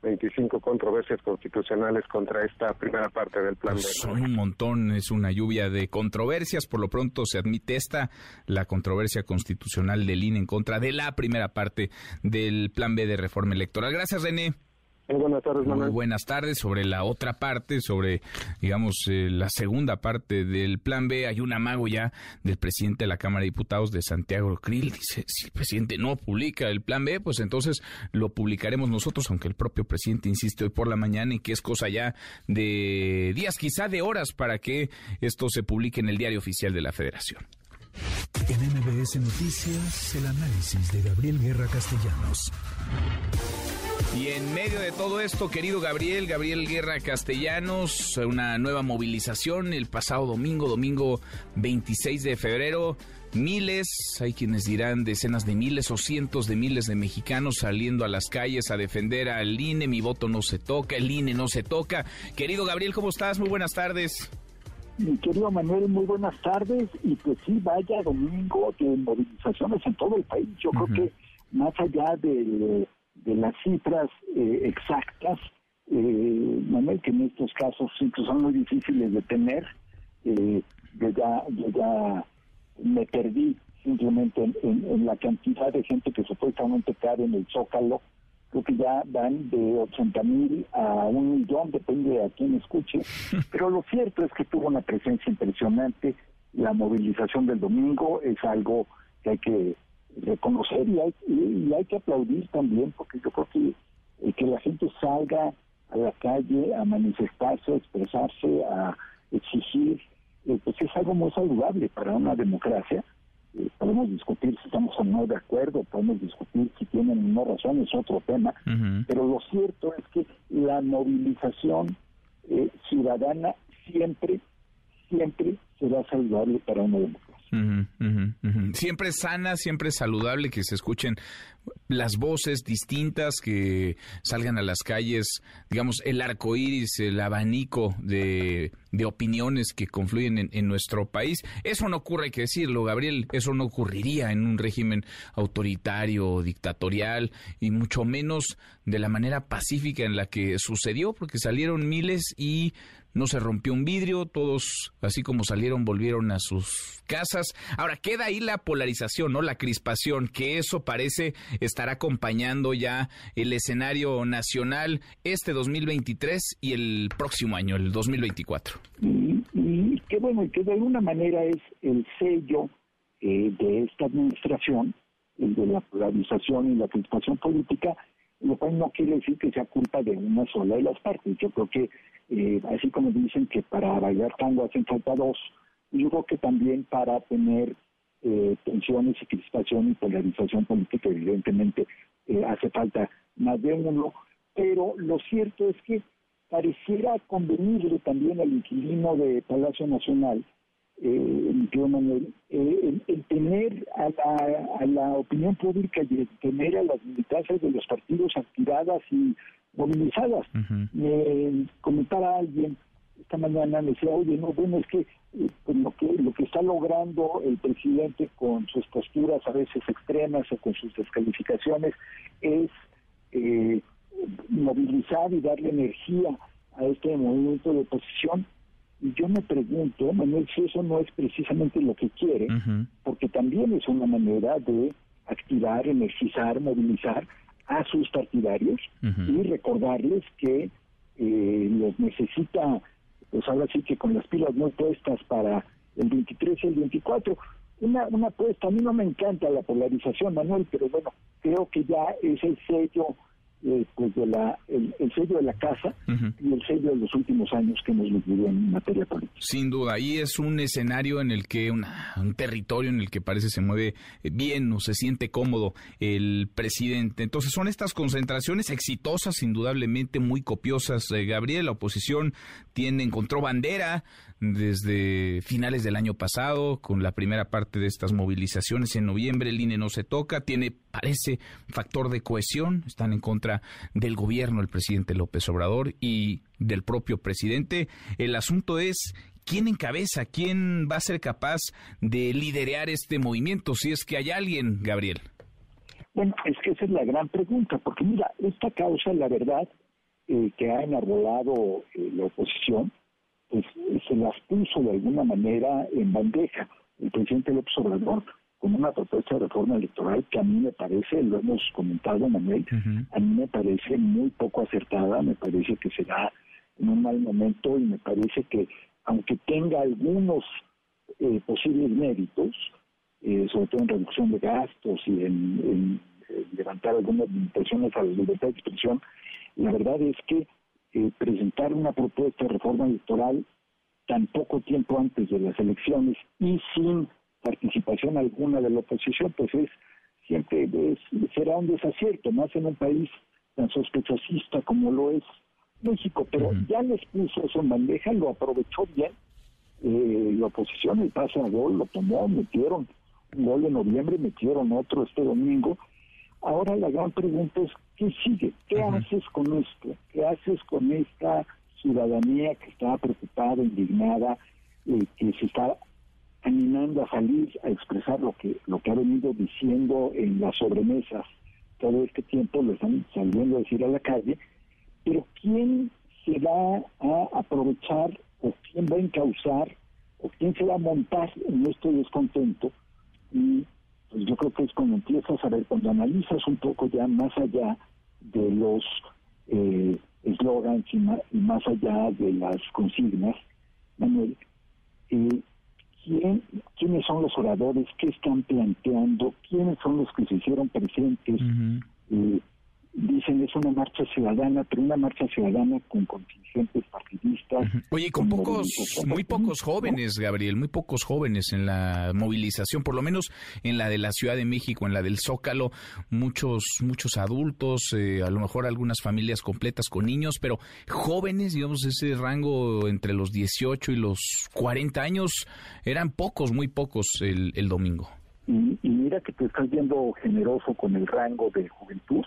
25 controversias constitucionales contra esta primera parte del plan pues Son un montón, es una lluvia de controversias. Por lo pronto se admite esta, la controversia constitucional del INE en contra de la primera parte del plan B de reforma electoral. Gracias, René. Muy buenas tardes, Muy buenas tardes. Sobre la otra parte, sobre, digamos, eh, la segunda parte del plan B, hay un amago ya del presidente de la Cámara de Diputados de Santiago Krill. Dice, si el presidente no publica el plan B, pues entonces lo publicaremos nosotros, aunque el propio presidente insiste hoy por la mañana y que es cosa ya de días, quizá de horas, para que esto se publique en el diario oficial de la Federación. En MBS Noticias, el análisis de Gabriel Guerra Castellanos. Y en medio de todo esto, querido Gabriel, Gabriel Guerra Castellanos, una nueva movilización el pasado domingo, domingo 26 de febrero. Miles, hay quienes dirán decenas de miles o cientos de miles de mexicanos saliendo a las calles a defender al INE. Mi voto no se toca, el INE no se toca. Querido Gabriel, ¿cómo estás? Muy buenas tardes. Mi querido Manuel, muy buenas tardes. Y pues sí, vaya domingo de movilizaciones en todo el país. Yo creo que más allá de de las cifras eh, exactas, eh, Manuel, que en estos casos son muy difíciles de tener. Eh, yo, ya, ya me perdí simplemente en, la cantidad de gente que supuestamente cae en el Zócalo. Creo que ya van de 80 mil a un millón, depende de a quién escuche. Pero lo cierto es que tuvo una presencia impresionante. La movilización del domingo es algo que hay que reconocer y hay, y hay que aplaudir también, porque yo creo que, eh, que la gente salga a la calle a manifestarse, a expresarse, a exigir, eh, pues es algo muy saludable para una democracia. Eh, podemos discutir si estamos o no de acuerdo, podemos discutir si tienen o no razón, es otro tema, pero lo cierto es que la movilización ciudadana siempre, siempre será saludable para una democracia. Siempre sana, siempre saludable que se escuchen las voces distintas, que salgan a las calles, digamos, el arco iris, el abanico de, opiniones que confluyen en, en, nuestro país. Eso no ocurre, hay que decirlo, Gabriel, eso no ocurriría en un régimen autoritario, dictatorial, y mucho menos de la manera pacífica en la que sucedió, porque salieron miles y no se rompió un vidrio, todos, así como salieron, volvieron a sus casas. Ahora, queda ahí la polarización, ¿no? La crispación, que eso parece estar acompañando ya el escenario nacional este 2023 y el próximo año, el 2024. Y, y qué bueno, y que de alguna manera es el sello eh, de esta administración, el de la polarización y la crispación política, lo cual no quiere decir que sea culpa de una sola de las partes. Yo creo que, eh, así como dicen que para bailar tango hacen falta dos, yo creo que también para tener eh, tensiones y crispación y polarización política, evidentemente eh, hace falta más de uno, pero lo cierto es que pareciera convenirle también al inquilino de Palacio Nacional eh, Manuel, eh, el, tener a la, a la opinión pública y el tener a las militancias de los partidos activadas y movilizadas. Me comentaba alguien esta mañana, me decía, oye, no, bueno, es que eh, pues lo que lo que está logrando el presidente con sus posturas a veces extremas o con sus descalificaciones es eh, movilizar y darle energía a este movimiento de oposición y yo me pregunto, Manuel, si eso no es precisamente lo que quiere, porque también es una manera de activar, energizar, movilizar a sus partidarios y recordarles que eh, los necesita, pues ahora sí que con las pilas muy puestas para el 23 y el 24. Una, una apuesta, a mí no me encanta la polarización, Manuel, pero bueno, creo que ya es el sello eh, pues de la, el, sello de la casa y el sello de los últimos años que hemos vivido en materia política. Sin duda, ahí es un escenario en el que, un territorio en el que parece se mueve bien o se siente cómodo el presidente. Entonces son estas concentraciones exitosas, indudablemente muy copiosas. Eh, Gabriel, la oposición tiene, encontró bandera, desde finales del año pasado, con la primera parte de estas movilizaciones en noviembre, el INE no se toca, tiene, parece, factor de cohesión, están en contra del gobierno, el presidente López Obrador y del propio presidente. El asunto es quién encabeza, quién va a ser capaz de liderar este movimiento, si es que hay alguien, Gabriel. Bueno, es que esa es la gran pregunta, porque mira, esta causa, la verdad, eh, que ha enarbolado eh, la oposición, pues se las puso de alguna manera en bandeja. El presidente López Obrador con una propuesta de reforma electoral que a mí me parece, lo hemos comentado Manuel, a mí me parece muy poco acertada, me parece que será en un mal momento y me parece que aunque tenga algunos eh, posibles méritos, eh, sobre todo en reducción de gastos y en, levantar algunas limitaciones a la libertad de expresión, la verdad es que eh, presentar una propuesta de reforma electoral tan poco tiempo antes de las elecciones y sin alguna de la oposición, pues es siempre será un desacierto, más en un país tan sospechosista como lo es México, pero ya les puso eso en bandeja, lo aprovechó bien, eh, la oposición el pase a gol lo tomó, metieron un gol en noviembre, metieron otro este domingo. Ahora la gran pregunta es, ¿qué sigue? ¿Qué haces con esto? ¿Qué haces con esta ciudadanía que está preocupada, indignada, eh, que se está animando a salir a expresar lo que lo que ha venido diciendo en las sobremesas todo este tiempo, lo están saliendo a decir a la calle, pero ¿quién se va a aprovechar o quién va a encauzar o quién se va a montar en este descontento? Y pues yo creo que es cuando empiezas a ver, cuando analizas un poco ya más allá de los eh, eslogans y, más allá de las consignas, Manuel, eh, ¿quién, quiénes son los oradores, qué están planteando, quiénes son los que se hicieron presentes, eh, dicen es una marcha ciudadana, pero una marcha ciudadana con contingentes partidistas. Oye, con, pocos, muy pocos jóvenes, Gabriel, muy pocos jóvenes en la movilización, por lo menos en la de la Ciudad de México, en la del Zócalo, muchos, muchos adultos, eh, a lo mejor algunas familias completas con niños, pero jóvenes, digamos, ese rango entre los 18 y los 40 años, eran pocos, muy pocos el, el domingo. Y, y mira que te estás viendo generoso con el rango de juventud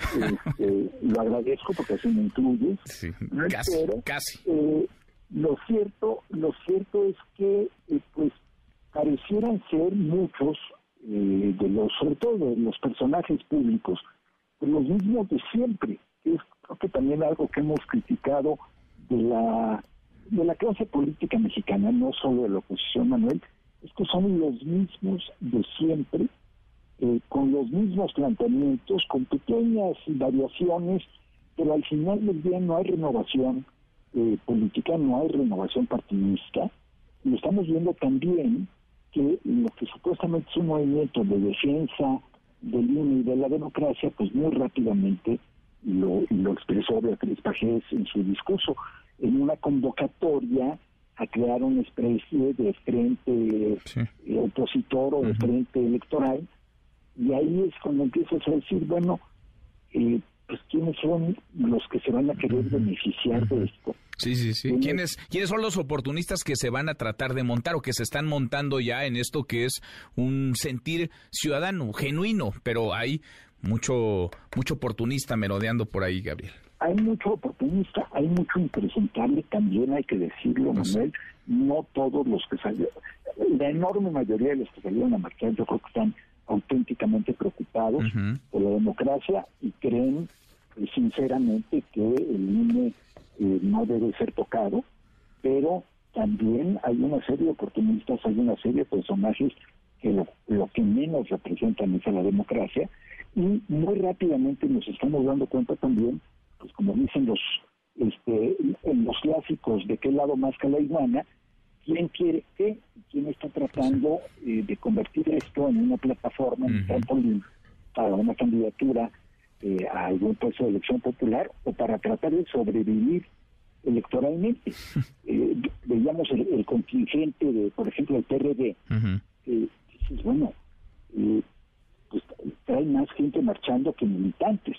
este, lo agradezco porque así me incluyes. casi, eh, lo cierto, lo cierto es que eh, pues parecieran ser muchos eh, de los, sobre todo de los personajes públicos, los mismos de siempre, que es creo que también algo que hemos criticado de la de la clase política mexicana, no solo de la oposición, Manuel, es que son los mismos de siempre eh, con los mismos planteamientos, con pequeñas variaciones, pero al final del día no hay renovación eh, política, no hay renovación partidista. Y estamos viendo también que lo que supuestamente es un movimiento de defensa del INE y de la democracia, pues muy rápidamente lo, lo expresó Beatriz Pajés en su discurso, en una convocatoria a crear una especie de frente opositor o de frente electoral y ahí es cuando empiezas a decir, bueno, eh, pues quiénes son los que se van a querer beneficiar de esto. Sí, sí, sí. ¿Quiénes, ¿Quiénes son los oportunistas que se van a tratar de montar o que se están montando ya en esto que es un sentir ciudadano, genuino, pero hay mucho, mucho oportunista merodeando por ahí, Gabriel? Hay mucho oportunista, hay mucho impresentable también, hay que decirlo, Manuel. No todos los que salieron, la enorme mayoría de los que salieron a marchar, yo creo que están auténticamente preocupados por la democracia y creen eh, sinceramente que el INE eh, no debe ser tocado, pero también hay una serie de oportunistas, hay una serie de personajes que lo, que menos representan es a la democracia y muy rápidamente nos estamos dando cuenta también, pues como dicen los este, en los clásicos de qué lado más que la iguana, quién quiere qué, quién está tratando eh, de convertir esto en una plataforma, en un para una candidatura eh, a algún puesto de elección popular o para tratar de sobrevivir electoralmente. eh, veíamos el, contingente de, por ejemplo, el PRD. eh, dices, bueno, eh, pues hay más gente marchando que militantes.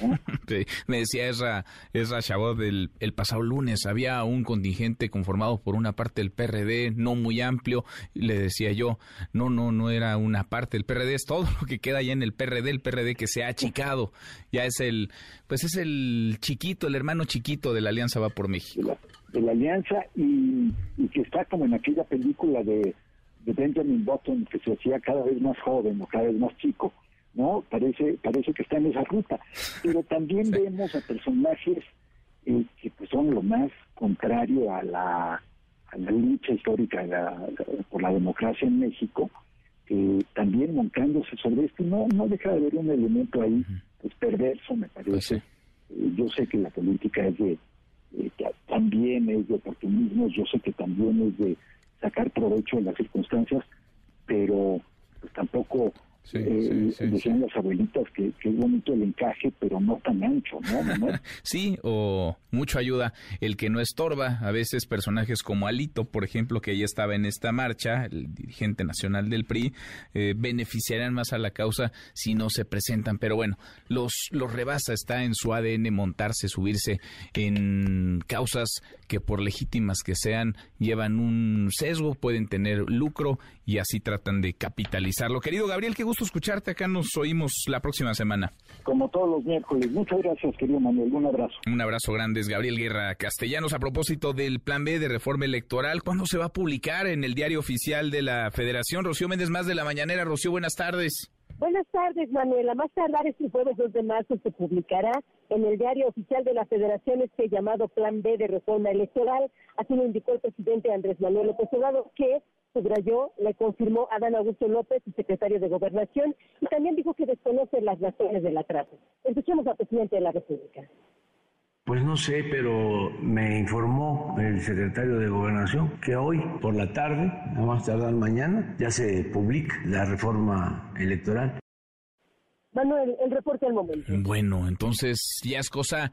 me decía esa, esa Chabot el, el pasado lunes, había un contingente conformado por una parte del PRD, no muy amplio, y le decía yo, no, no, no era una parte del PRD, es todo lo que queda ya en el PRD, el PRD que se ha achicado, ya es el, pues es el chiquito, el hermano chiquito de la Alianza Va por México. De la, Alianza y, y que está como en aquella película de de Benjamin Button que se hacía cada vez más joven o cada vez más chico, ¿no? Parece, parece que está en esa ruta. Pero también vemos a personajes eh, que pues, son lo más contrario a la, lucha histórica por la democracia en México, también montándose sobre esto. No, no deja de haber un elemento ahí pues, perverso, me parece. Pues eh, yo sé que la política es de, también es de oportunismo, yo sé que también es de sacar provecho de las circunstancias, pero pues tampoco Sí, eh, decían las abuelitas que, es bonito el encaje, pero no tan ancho, ¿no? sí, o mucho ayuda el que no estorba. A veces personajes como Alito, por ejemplo, que ya estaba en esta marcha, el dirigente nacional del PRI, eh, beneficiarían más a la causa si no se presentan. Pero bueno, los, los rebasa, está en su ADN montarse, subirse en causas que por legítimas que sean, llevan un sesgo, pueden tener lucro y así tratan de capitalizarlo. Querido Gabriel, qué gusto escucharte. Acá nos oímos la próxima semana. Como todos los miércoles. Muchas gracias, querido Manuel. Un abrazo. Un abrazo grande, es Gabriel Guerra Castellanos. A propósito del Plan B de reforma electoral, ¿cuándo se va a publicar en el diario oficial de la Federación? Rocío Méndez, más de la mañanera. Rocío, buenas tardes. Buenas tardes, Manuela. Más tardar este jueves 2 de marzo se publicará en el diario oficial de la Federación este llamado Plan B de reforma electoral. Así lo indicó el presidente Andrés Manuel López Obrador, que subrayó, le confirmó a Dan Augusto López, su secretario de Gobernación, y también dijo que desconoce las razones del atraso. Escuchemos al presidente de la República. Pues no sé, pero me informó el secretario de Gobernación que hoy por la tarde, a más tardar mañana, ya se publica la reforma electoral. Manuel, el reporte al momento. Bueno, entonces ya es cosa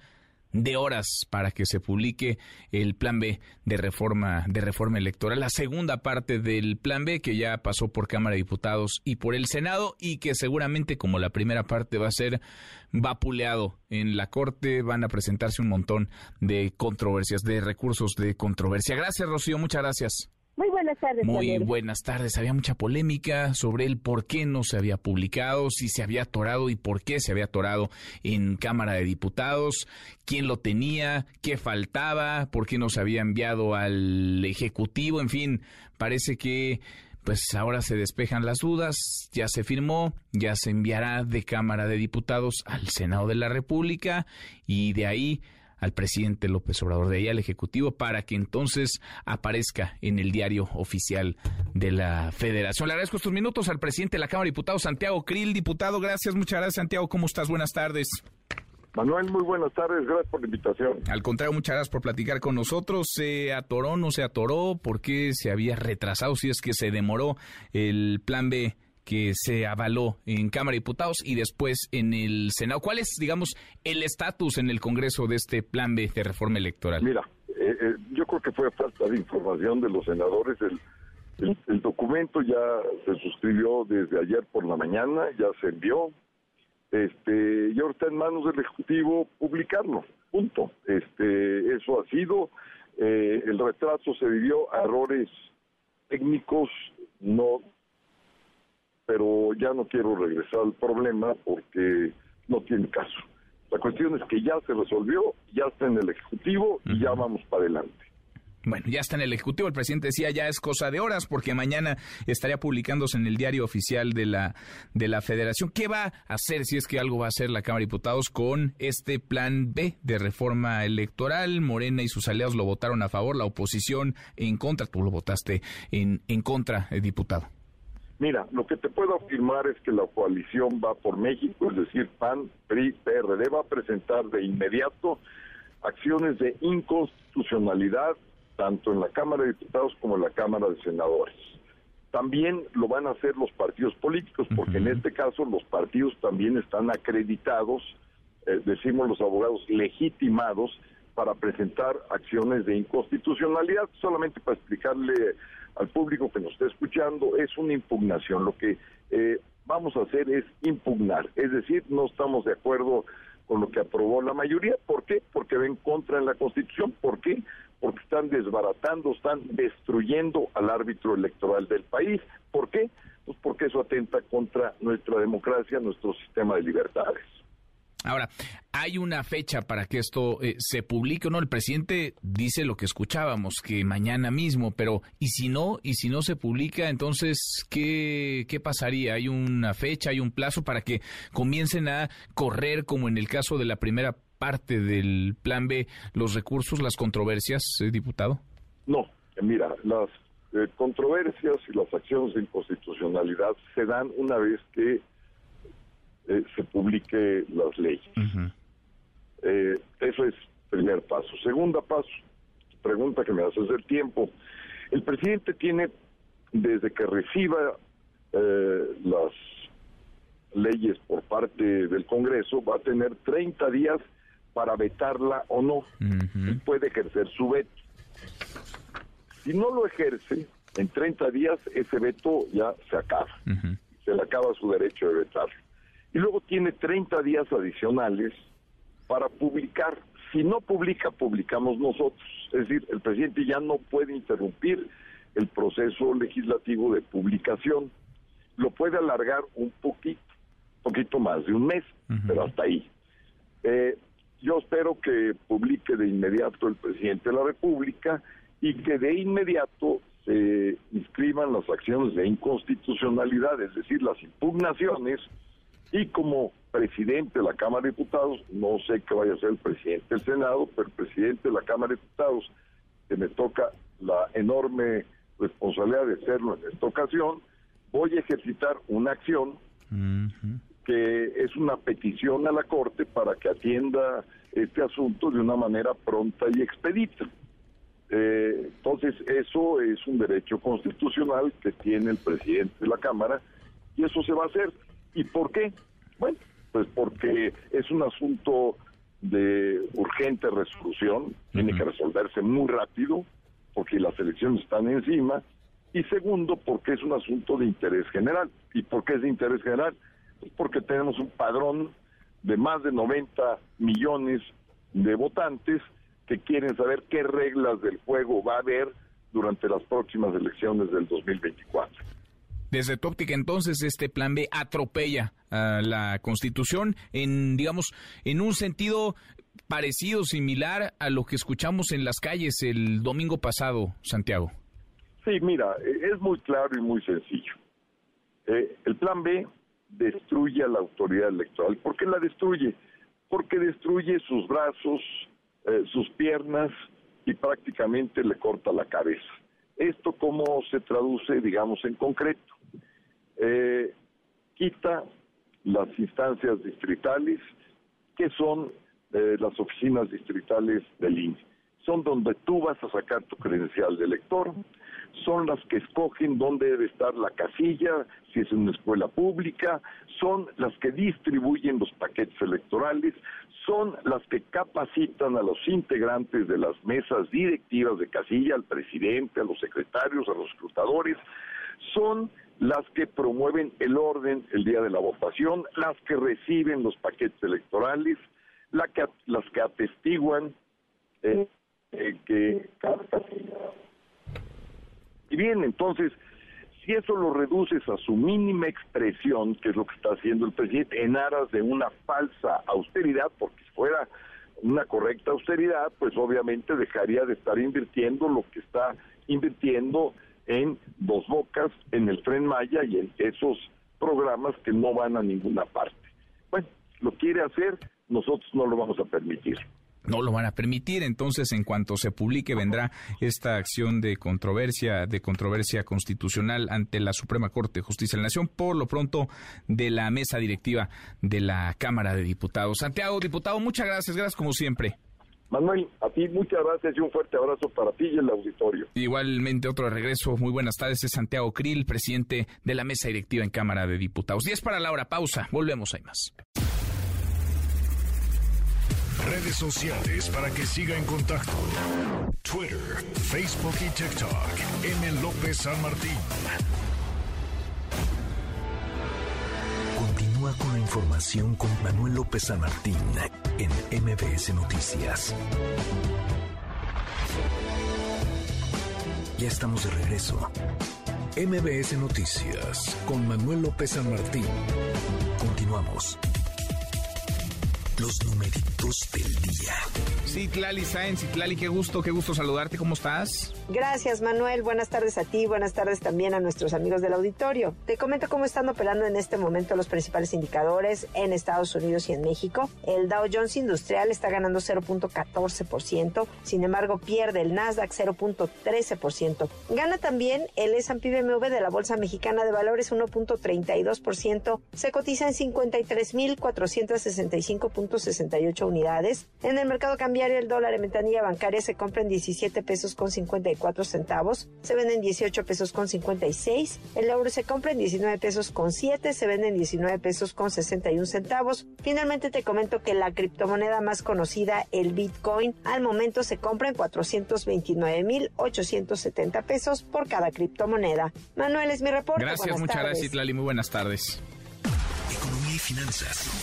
de horas para que se publique el plan B de reforma de reforma electoral, la segunda parte del plan B que ya pasó por Cámara de Diputados y por el Senado y que seguramente como la primera parte va a ser vapuleado en la Corte, van a presentarse un montón de controversias, de recursos de controversia. Gracias, Rocío, muchas gracias. Muy buenas tardes. Muy buenas tardes. Había mucha polémica sobre el por qué no se había publicado, si se había atorado y por qué se había atorado en Cámara de Diputados, quién lo tenía, qué faltaba, por qué no se había enviado al Ejecutivo, en fin, parece que pues ahora se despejan las dudas, ya se firmó, ya se enviará de Cámara de Diputados al Senado de la República y de ahí al presidente López Obrador, de ahí al Ejecutivo, para que entonces aparezca en el diario oficial de la Federación. Le agradezco estos minutos al presidente de la Cámara de Diputados, Santiago Krill. Diputado, gracias, muchas gracias, Santiago. ¿Cómo estás? Buenas tardes. Manuel, muy buenas tardes, gracias por la invitación. Al contrario, muchas gracias por platicar con nosotros. ¿Se atoró, no se atoró? ¿Por qué se había retrasado? Si es que se demoró el plan B que se avaló en Cámara de Diputados y después en el Senado. ¿Cuál es, digamos, el estatus en el Congreso de este plan B de reforma electoral? Mira, eh, eh, yo creo que fue falta de información de los senadores. El, documento ya se suscribió desde ayer por la mañana, ya se envió. Este, y ahora está en manos del Ejecutivo publicarlo. Punto. Este, eso ha sido. Eh, el retraso se debió a errores técnicos, no pero ya no quiero regresar al problema porque no tiene caso. La cuestión es que ya se resolvió, ya está en el Ejecutivo y ya vamos para adelante. Bueno, ya está en el Ejecutivo. El presidente decía ya es cosa de horas porque mañana estaría publicándose en el diario oficial de la, de la Federación. ¿Qué va a hacer, si es que algo va a hacer la Cámara de Diputados con este plan B de reforma electoral? Morena y sus aliados lo votaron a favor, la oposición en contra. Tú lo votaste en, en contra, eh, diputado. Mira, lo que te puedo afirmar es que la coalición va por México, es decir, PAN, PRI, PRD, va a presentar de inmediato acciones de inconstitucionalidad tanto en la Cámara de Diputados como en la Cámara de Senadores. También lo van a hacer los partidos políticos, porque en este caso los partidos también están acreditados, eh, decimos los abogados, legitimados para presentar acciones de inconstitucionalidad, solamente para explicarle al público que nos está escuchando, es una impugnación. Lo que eh, vamos a hacer es impugnar, es decir, no estamos de acuerdo con lo que aprobó la mayoría. ¿Por qué? Porque ven contra la Constitución. ¿Por qué? Porque están desbaratando, están destruyendo al árbitro electoral del país. ¿Por qué? Pues porque eso atenta contra nuestra democracia, nuestro sistema de libertades. Ahora, ¿hay una fecha para que esto eh, se publique o no? El presidente dice lo que escuchábamos, que mañana mismo, pero ¿y si no? ¿Y si no se publica? Entonces, ¿qué, qué pasaría? ¿Hay una fecha, hay un plazo para que comiencen a correr como en el caso de la primera parte del plan B los recursos, las controversias, eh, diputado? No, mira, las eh, controversias y las acciones de inconstitucionalidad se dan una vez que eh, se publique las leyes. eso es primer paso. Segunda paso, pregunta que me haces del tiempo. El presidente tiene, desde que reciba las leyes por parte del Congreso, va a tener 30 días para vetarla o no. Y puede ejercer su veto. Si no lo ejerce, en 30 días ese veto ya se acaba. Se le acaba su derecho de vetarlo. Y luego tiene 30 días adicionales para publicar. Si no publica, publicamos nosotros. Es decir, el presidente ya no puede interrumpir el proceso legislativo de publicación. Lo puede alargar un poquito poquito más de un mes, pero hasta ahí. Eh, yo espero que publique de inmediato el presidente de la República y que de inmediato se inscriban las acciones de inconstitucionalidad, es decir, las impugnaciones, y como presidente de la Cámara de Diputados, no sé qué vaya a ser el presidente del Senado, pero el presidente de la Cámara de Diputados, que me toca la enorme responsabilidad de hacerlo en esta ocasión, voy a ejercitar una acción que es una petición a la Corte para que atienda este asunto de una manera pronta y expedita. Eh, entonces, eso es un derecho constitucional que tiene el presidente de la Cámara y eso se va a hacer. ¿Y por qué? Bueno, pues porque es un asunto de urgente resolución, tiene que resolverse muy rápido, porque las elecciones están encima, y segundo, porque es un asunto de interés general. ¿Y por qué es de interés general? porque tenemos un padrón de más de 90 millones de votantes que quieren saber qué reglas del juego va a haber durante las próximas elecciones del 2024. Desde tu óptica, entonces, este plan B atropella a la Constitución en, digamos, en un sentido parecido, similar a lo que escuchamos en las calles el domingo pasado, Santiago. Sí, mira, es muy claro y muy sencillo. Eh, el plan B destruye a la autoridad electoral. ¿Por qué la destruye? Porque destruye sus brazos, eh, sus piernas y prácticamente le corta la cabeza. ¿Esto cómo se traduce, digamos, en concreto? Eh, quita las instancias distritales, que son eh, las oficinas distritales del INE. Son donde tú vas a sacar tu credencial de elector, son las que escogen dónde debe estar la casilla, si es una escuela pública, son las que distribuyen los paquetes electorales, son las que capacitan a los integrantes de las mesas directivas de casilla, al presidente, a los secretarios, a los escrutadores, son las que promueven el orden el día de la votación, las que reciben los paquetes electorales, la que, las que atestiguan eh, eh, que y bien, entonces, si eso lo reduces a su mínima expresión, que es lo que está haciendo el presidente, en aras de una falsa austeridad, porque si fuera una correcta austeridad, pues obviamente dejaría de estar invirtiendo lo que está invirtiendo en Dos Bocas, en el Tren Maya y en esos programas que no van a ninguna parte. Bueno, lo quiere hacer, nosotros no lo vamos a permitir no lo van a permitir. Entonces, en cuanto se publique, vendrá esta acción de controversia, de controversia constitucional ante la Suprema Corte de Justicia de la Nación, por lo pronto de la mesa directiva de la Cámara de Diputados. Santiago, diputado, muchas gracias, gracias como siempre. Manuel, a ti muchas gracias y un fuerte abrazo para ti y el auditorio. Igualmente, otro regreso. Muy buenas tardes. Es Santiago Krill, presidente de la mesa directiva en Cámara de Diputados. Diez para la hora. Pausa. Volvemos. Hay más. Redes sociales para que siga en contacto: Twitter, Facebook y TikTok. M. López San Martín. Con la información con Manuel López San Martín en MBS Noticias. Ya estamos de regreso. MBS Noticias con Manuel López San Martín. Continuamos. Los numeritos del día. Citlali Sáenz, Citlali, qué gusto, qué gusto saludarte, ¿cómo estás? Gracias, Manuel. Buenas tardes a ti, buenas tardes también a nuestros amigos del auditorio. Te comento cómo están operando en este momento los principales indicadores en Estados Unidos y en México. El Dow Jones Industrial está ganando 0.14%, sin embargo pierde el Nasdaq 0.13%. Gana también el S&P BMW de la Bolsa Mexicana de Valores 1.32%, se cotiza en 53.465.68 unidades. En el mercado cambiario el dólar en ventanilla bancaria se compra en 17 pesos con 54 centavos, se vende en 18 pesos con 56, el euro se compra en 19 pesos con 7, se vende en 19 pesos con 61 centavos. Finalmente te comento que la criptomoneda más conocida, el Bitcoin, al momento se compra en 429.870 pesos por cada criptomoneda. Manuel es mi reporte. Gracias, muchas gracias, Lali. Muy buenas tardes. Economía y finanzas.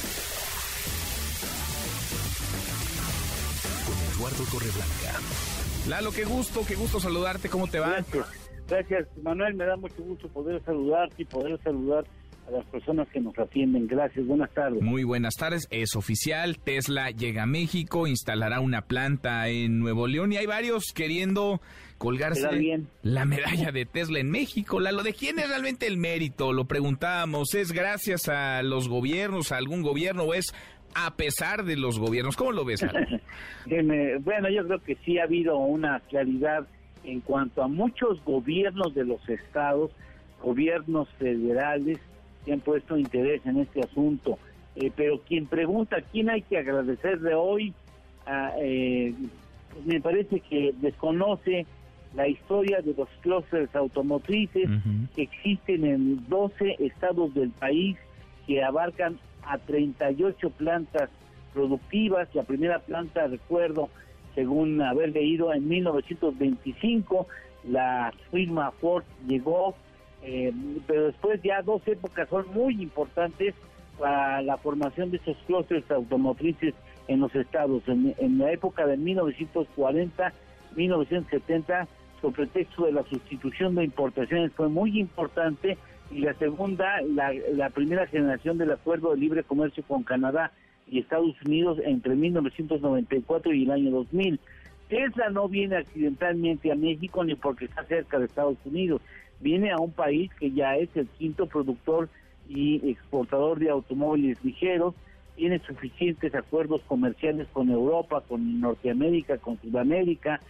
Eduardo Torreblanca. Lalo, qué gusto, qué gusto saludarte. ¿Cómo te va? Gracias. Gracias, Manuel. Me da mucho gusto poder saludarte y poder saludar a las personas que nos atienden. Gracias, buenas tardes. Muy buenas tardes. Es oficial, Tesla llega a México, instalará una planta en Nuevo León y hay varios queriendo colgarse la medalla de Tesla en México. Lalo, ¿de quién es realmente el mérito? Lo preguntábamos. ¿Es gracias a los gobiernos, a algún gobierno o es a pesar de los gobiernos? ¿Cómo lo ves? bueno, yo creo que sí ha habido una claridad en cuanto a muchos gobiernos de los estados, gobiernos federales, que han puesto interés en este asunto. Eh, pero quien pregunta quién hay que agradecer de hoy, ah, eh, pues me parece que desconoce la historia de los clústeres automotrices que existen en 12 estados del país que abarcan a 38 plantas productivas. La primera planta, recuerdo, según haber leído, en 1925 la firma Ford llegó eh, pero después ya dos épocas son muy importantes para la formación de esos clústeres automotrices en los estados. En, la época de 1940, 1970, su pretexto de la sustitución de importaciones fue muy importante y la segunda, la, la primera generación del acuerdo de libre comercio con Canadá y Estados Unidos entre 1994 y el año 2000. Tesla no viene accidentalmente a México ni porque está cerca de Estados Unidos, viene a un país que ya es el quinto productor y exportador de automóviles ligeros, tiene suficientes acuerdos comerciales con Europa, con Norteamérica, con Sudamérica,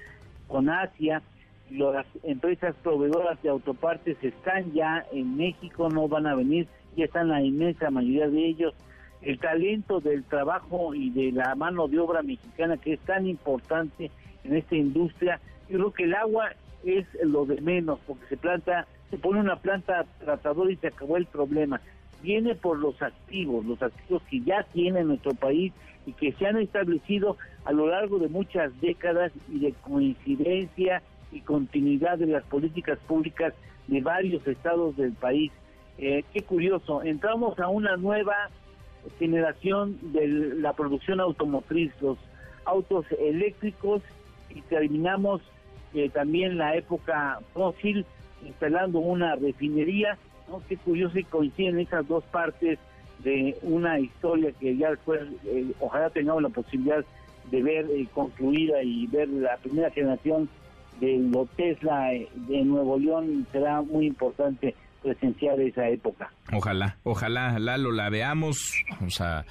con Asia. Las empresas proveedoras de autopartes están ya en México, no van a venir, ya están la inmensa mayoría de ellos. El talento del trabajo y de la mano de obra mexicana que es tan importante en esta industria, yo creo que el agua es lo de menos, porque se planta, se pone una planta tratadora y se acabó el problema. Viene por los activos, los activos que ya tiene nuestro país y que se han establecido a lo largo de muchas décadas y de coincidencia y continuidad de las políticas públicas de varios estados del país. Eh, qué curioso, entramos a una nueva generación de la producción automotriz, los autos eléctricos y terminamos eh, también la época fósil, instalando una refinería, ¿no? Qué curioso y coinciden esas dos partes de una historia que ya después, eh, ojalá tengamos la posibilidad de ver eh, concluida y ver la primera generación de lo Tesla de Nuevo León, será muy importante presenciar esa época. Ojalá, ojalá, Lalo, la veamos, o sea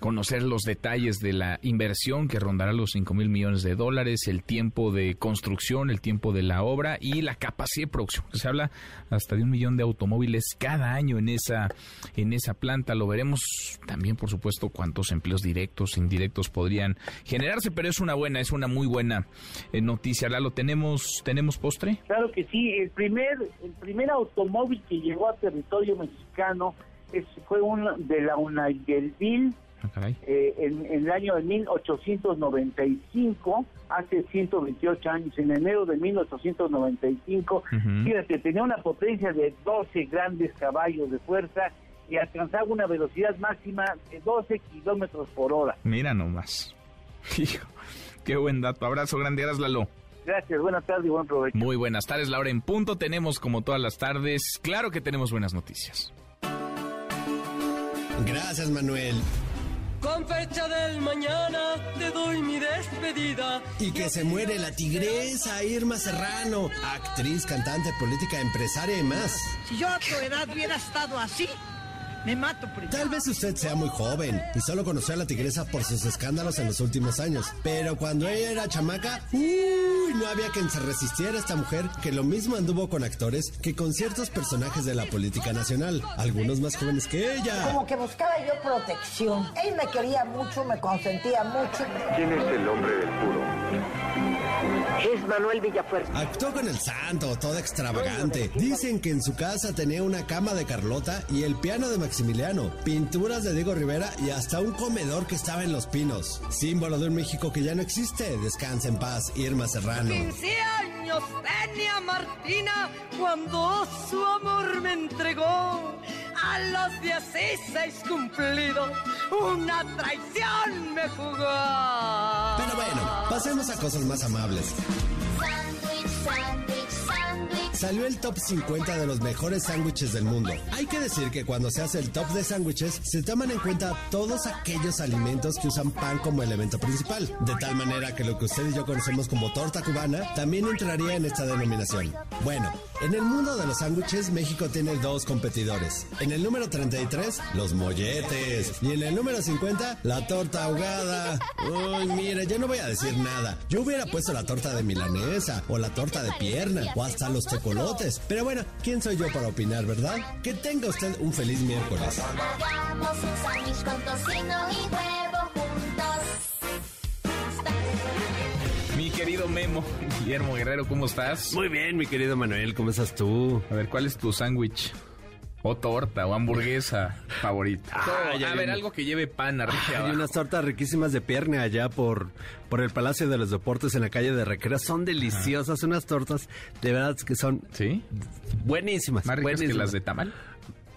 conocer los detalles de la inversión que rondará los 5 mil millones de dólares, el tiempo de construcción, el tiempo de la obra y la capacidad de producción. Se habla hasta de un millón de automóviles cada año en esa, en esa planta. Lo veremos también, por supuesto, cuántos empleos directos, indirectos podrían generarse, pero es una buena, es una muy buena eh, noticia. ¿Lo tenemos, tenemos postre? Claro que sí. El primer, el primer automóvil que llegó a territorio mexicano es, fue uno de la Unaigelville Ah, eh, en, el año de 1895, hace 128 años, en enero de 1895, fíjate, tenía una potencia de 12 grandes caballos de fuerza y alcanzaba una velocidad máxima de 12 kilómetros por hora. Mira nomás. Hijo, qué buen dato. Abrazo grande, Lalo. Gracias, buenas tardes y buen provecho. Muy buenas tardes, Laura. En punto tenemos, como todas las tardes, claro que tenemos buenas noticias. Gracias, Manuel. Con fecha del mañana te doy mi despedida. Y que se muere la tigresa Irma Serrano, actriz, cantante, política, empresaria y más. Si yo a tu edad hubiera estado así, me mato primero. Tal vez usted sea muy joven y solo conoció a la tigresa por sus escándalos en los últimos años. Pero cuando ella era chamaca, uy, no había quien se resistiera a esta mujer que lo mismo anduvo con actores que con ciertos personajes de la política nacional, algunos más jóvenes que ella. Como que buscaba yo protección. Él me quería mucho, me consentía mucho. ¿Quién es el hombre del puro? Es Manuel Villafuerte. Actuó con el santo, toda extravagante. Dicen que en su casa tenía una cama de Carlota y el piano de Maximiliano, pinturas de Diego Rivera y hasta un comedor que estaba en Los Pinos. Símbolo de un México que ya no existe. Descansa en paz, Irma Serrano. 15 años tenía Martina cuando su amor me entregó. A los 16 cumplidos, una traición me jugó. Pero bueno, pasemos a cosas más amables. Sandwich, sandwich, sandwich. Salió el top 50 de los mejores sándwiches del mundo. Hay que decir que cuando se hace el top de sándwiches, se toman en cuenta todos aquellos alimentos que usan pan como elemento principal. De tal manera que lo que usted y yo conocemos como torta cubana también entraría en esta denominación. Bueno, en el mundo de los sándwiches, México tiene dos competidores. En el número 33, los molletes. Y en el número 50, la torta ahogada. Uy, mire, yo no voy a decir nada. Yo hubiera puesto la torta de milanesa, o la torta de pierna, o hasta los Pero bueno, ¿quién soy yo para opinar, verdad? Que tenga usted un feliz miércoles. Hagamos un sándwich con tocino y huevo juntos. Mi querido Memo, Guillermo Guerrero, ¿cómo estás? Muy bien, mi querido Manuel, ¿cómo estás tú? A ver, ¿cuál es tu sándwich? O torta o hamburguesa favorita. Ah, a ver, algo que lleve pan arriba. y Hay abajo. unas tortas riquísimas de pierna allá por, por el Palacio de los Deportes en la calle de Recreo. Son deliciosas, unas tortas de verdad que son ¿Sí? buenísimas. ¿Más ricas que las de tamal?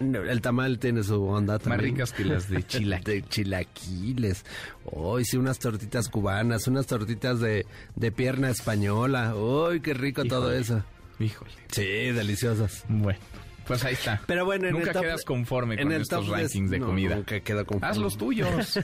No, el tamal tiene su onda también. ricas que las de chilaquil. de chilaquiles. Uy, sí, unas tortitas cubanas, unas tortitas de, de pierna española. Uy, qué rico todo eso. Híjole. Sí, deliciosas. Bueno, pues ahí está. Pero bueno, en Nunca el top- quedas conforme en con el estos top rankings de no, comida. nunca quedo conforme. Haz los tuyos.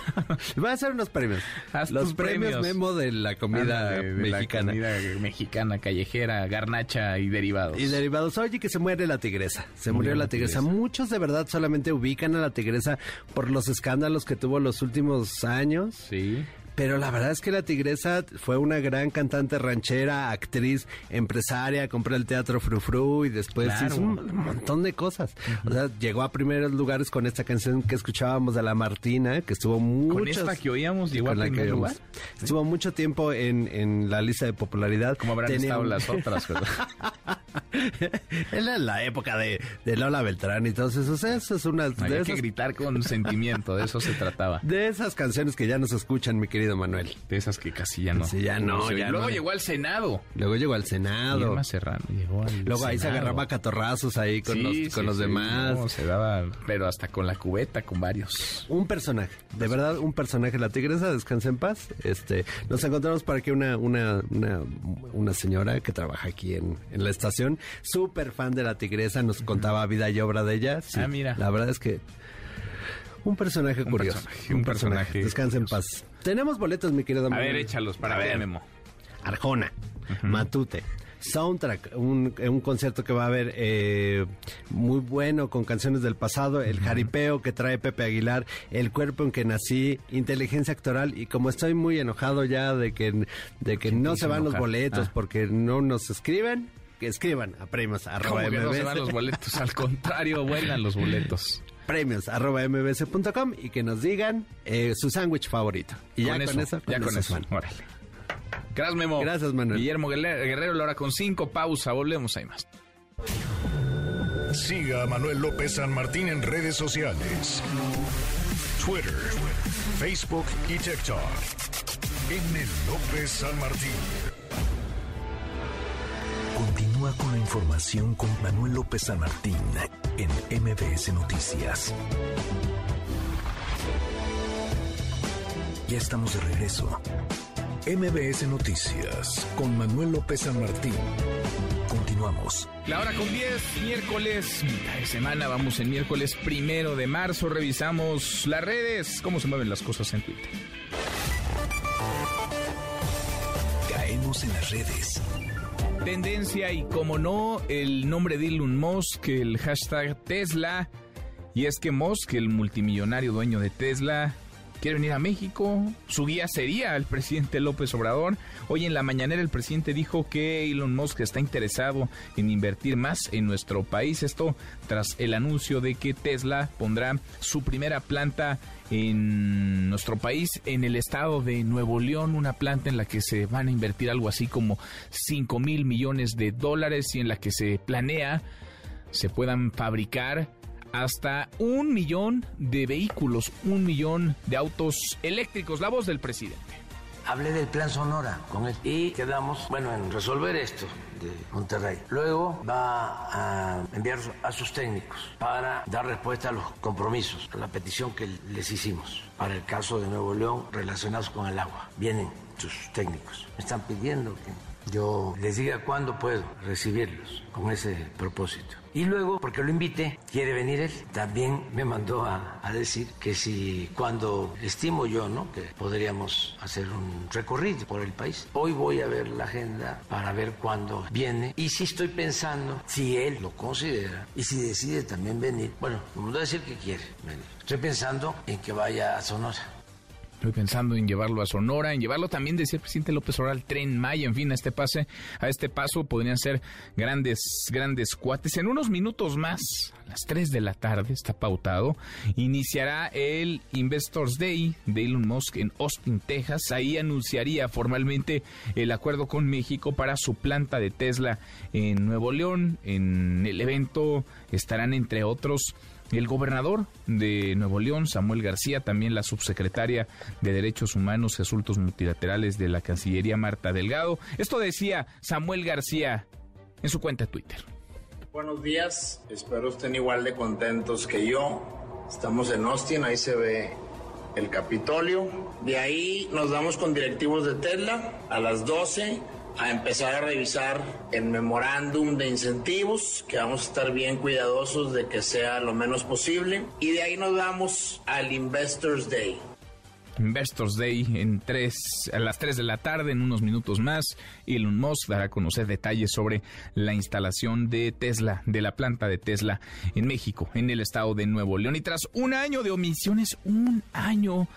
Voy a hacer unos premios. Haz los tus premios, premios. Memo de la comida Ándale, de la mexicana. comida mexicana, callejera, garnacha y derivados. Y derivados, oye, que se muere la tigresa. Se murió la tigresa. tigresa. Muchos de verdad solamente ubican a la tigresa por los escándalos que tuvo los últimos años. Sí. Pero la verdad es que la tigresa fue una gran cantante ranchera, actriz, empresaria, compró el teatro Frufru y después Claro. hizo un montón de cosas. O sea, llegó a primeros lugares con esta canción que escuchábamos de La Martina, que estuvo mucho... Con esta que oíamos llegó a primer lugar. Estuvo mucho tiempo en, en la lista de popularidad. Como habrán Tenía estado las otras, ¿verdad? Era la época de, de Lola Beltrán y todo eso. O sea, eso es una de que gritar con sentimiento, de eso se trataba. de esas canciones que ya nos escuchan, mi querido Manuel. De esas que casi ya no. Sí, ya no, se oye. ya Luego no. llegó al Senado. Luego llegó al Senado. Irma Serrano llegó al Luego ahí se agarraba a catorrazos ahí con Sí, los, sí, con los demás. no, se daba, pero hasta con la cubeta, con varios. Un personaje, de verdad, un personaje. La tigresa descansa en paz. Este, nos encontramos para que una, una, una, una señora que trabaja aquí en, en la estación, súper fan de la tigresa, nos contaba vida y obra de ella. Sí, Ah, mira. La verdad es que un personaje Un curioso. personaje, un personaje Descansa en paz. Tenemos boletos, mi querido A ver, échalos para ver. Memo. Arjona, Matute. Soundtrack, un, un concierto que va a haber eh, muy bueno con canciones del pasado, el jaripeo que trae Pepe Aguilar, el cuerpo en que nací, inteligencia actoral y como estoy muy enojado ya de que, de que no se van los boletos Ah. porque no nos escriben, que escriban a premios arroba ¿Cómo que no se van los boletos? Al contrario, vuelan los boletos. premios arroba mbs.com y que nos digan eh, su sándwich favorito. Y ya con eso, ya con eso. Órale. Gracias, Memo. Gracias, Manuel. Guillermo Guerrero, Guerrero, la hora con cinco, pausa, volvemos, hay más. Siga a Manuel López San Martín en redes sociales. Twitter, Facebook y TikTok. M. López San Martín. Continúa con la información con Manuel López San Martín en MBS Noticias. Ya estamos de regreso. MBS Noticias con Manuel López San Martín. Continuamos. La hora con 10, miércoles, mitad de semana, vamos el miércoles primero de marzo, revisamos las redes, cómo se mueven las cosas en Twitter. Caemos en las redes. Tendencia y como no, el nombre de Elon Musk, el hashtag Tesla. Y es que Musk, el multimillonario dueño de Tesla, quiere venir a México. Su guía sería el presidente López Obrador. Hoy en la mañanera el presidente dijo que Elon Musk está interesado en invertir más en nuestro país. Esto tras el anuncio de que Tesla pondrá su primera planta en nuestro país, en el estado de Nuevo León, una planta en la que se van a invertir algo así como 5 mil millones de dólares y en la que se planea se puedan fabricar hasta un millón de vehículos, un millón de autos eléctricos. La voz del presidente. Hablé del plan Sonora con él y quedamos, bueno, en resolver esto de Monterrey. Luego va a enviar a sus técnicos para dar respuesta a los compromisos, a la petición que les hicimos para el caso de Nuevo León relacionados con el agua. Vienen sus técnicos. Me están pidiendo que yo les diga cuándo puedo recibirlos con ese propósito. Y luego, porque lo invité, quiere venir él. También me mandó a, a, decir que si cuando estimo yo, ¿no? Que podríamos hacer un recorrido por el país. Hoy voy a ver la agenda para ver cuándo viene. Y si estoy pensando, si él lo considera y si decide también venir, bueno, me va a decir que quiere venir. Estoy pensando en que vaya a Sonora. Estoy pensando en llevarlo a Sonora, en llevarlo también, decía el presidente López Obrador, al tren Maya, en fin, a este pase, a este paso podrían ser grandes, grandes cuates. En unos minutos más, a las 3 de la tarde, está pautado, iniciará el Investors Day de Elon Musk en Austin, Texas. Ahí anunciaría formalmente el acuerdo con México para su planta de Tesla en Nuevo León. En el evento estarán, entre otros, el gobernador de Nuevo León, Samuel García, también la subsecretaria de Derechos Humanos y Asuntos Multilaterales de la Cancillería, Marta Delgado. Esto decía Samuel García en su cuenta de Twitter. Buenos días, espero estén igual de contentos que yo. Estamos en Austin, ahí se ve el Capitolio. De ahí nos vamos con directivos de Tesla a las 12 a empezar a revisar el memorándum de incentivos, que vamos a estar bien cuidadosos de que sea lo menos posible. Y de ahí nos vamos al Investors Day. Investors Day en tres, a las 3 de la tarde, en unos minutos más. Elon Musk dará a conocer detalles sobre la instalación de Tesla, de la planta de Tesla en México, en el estado de Nuevo León. Y tras un año de omisiones, un año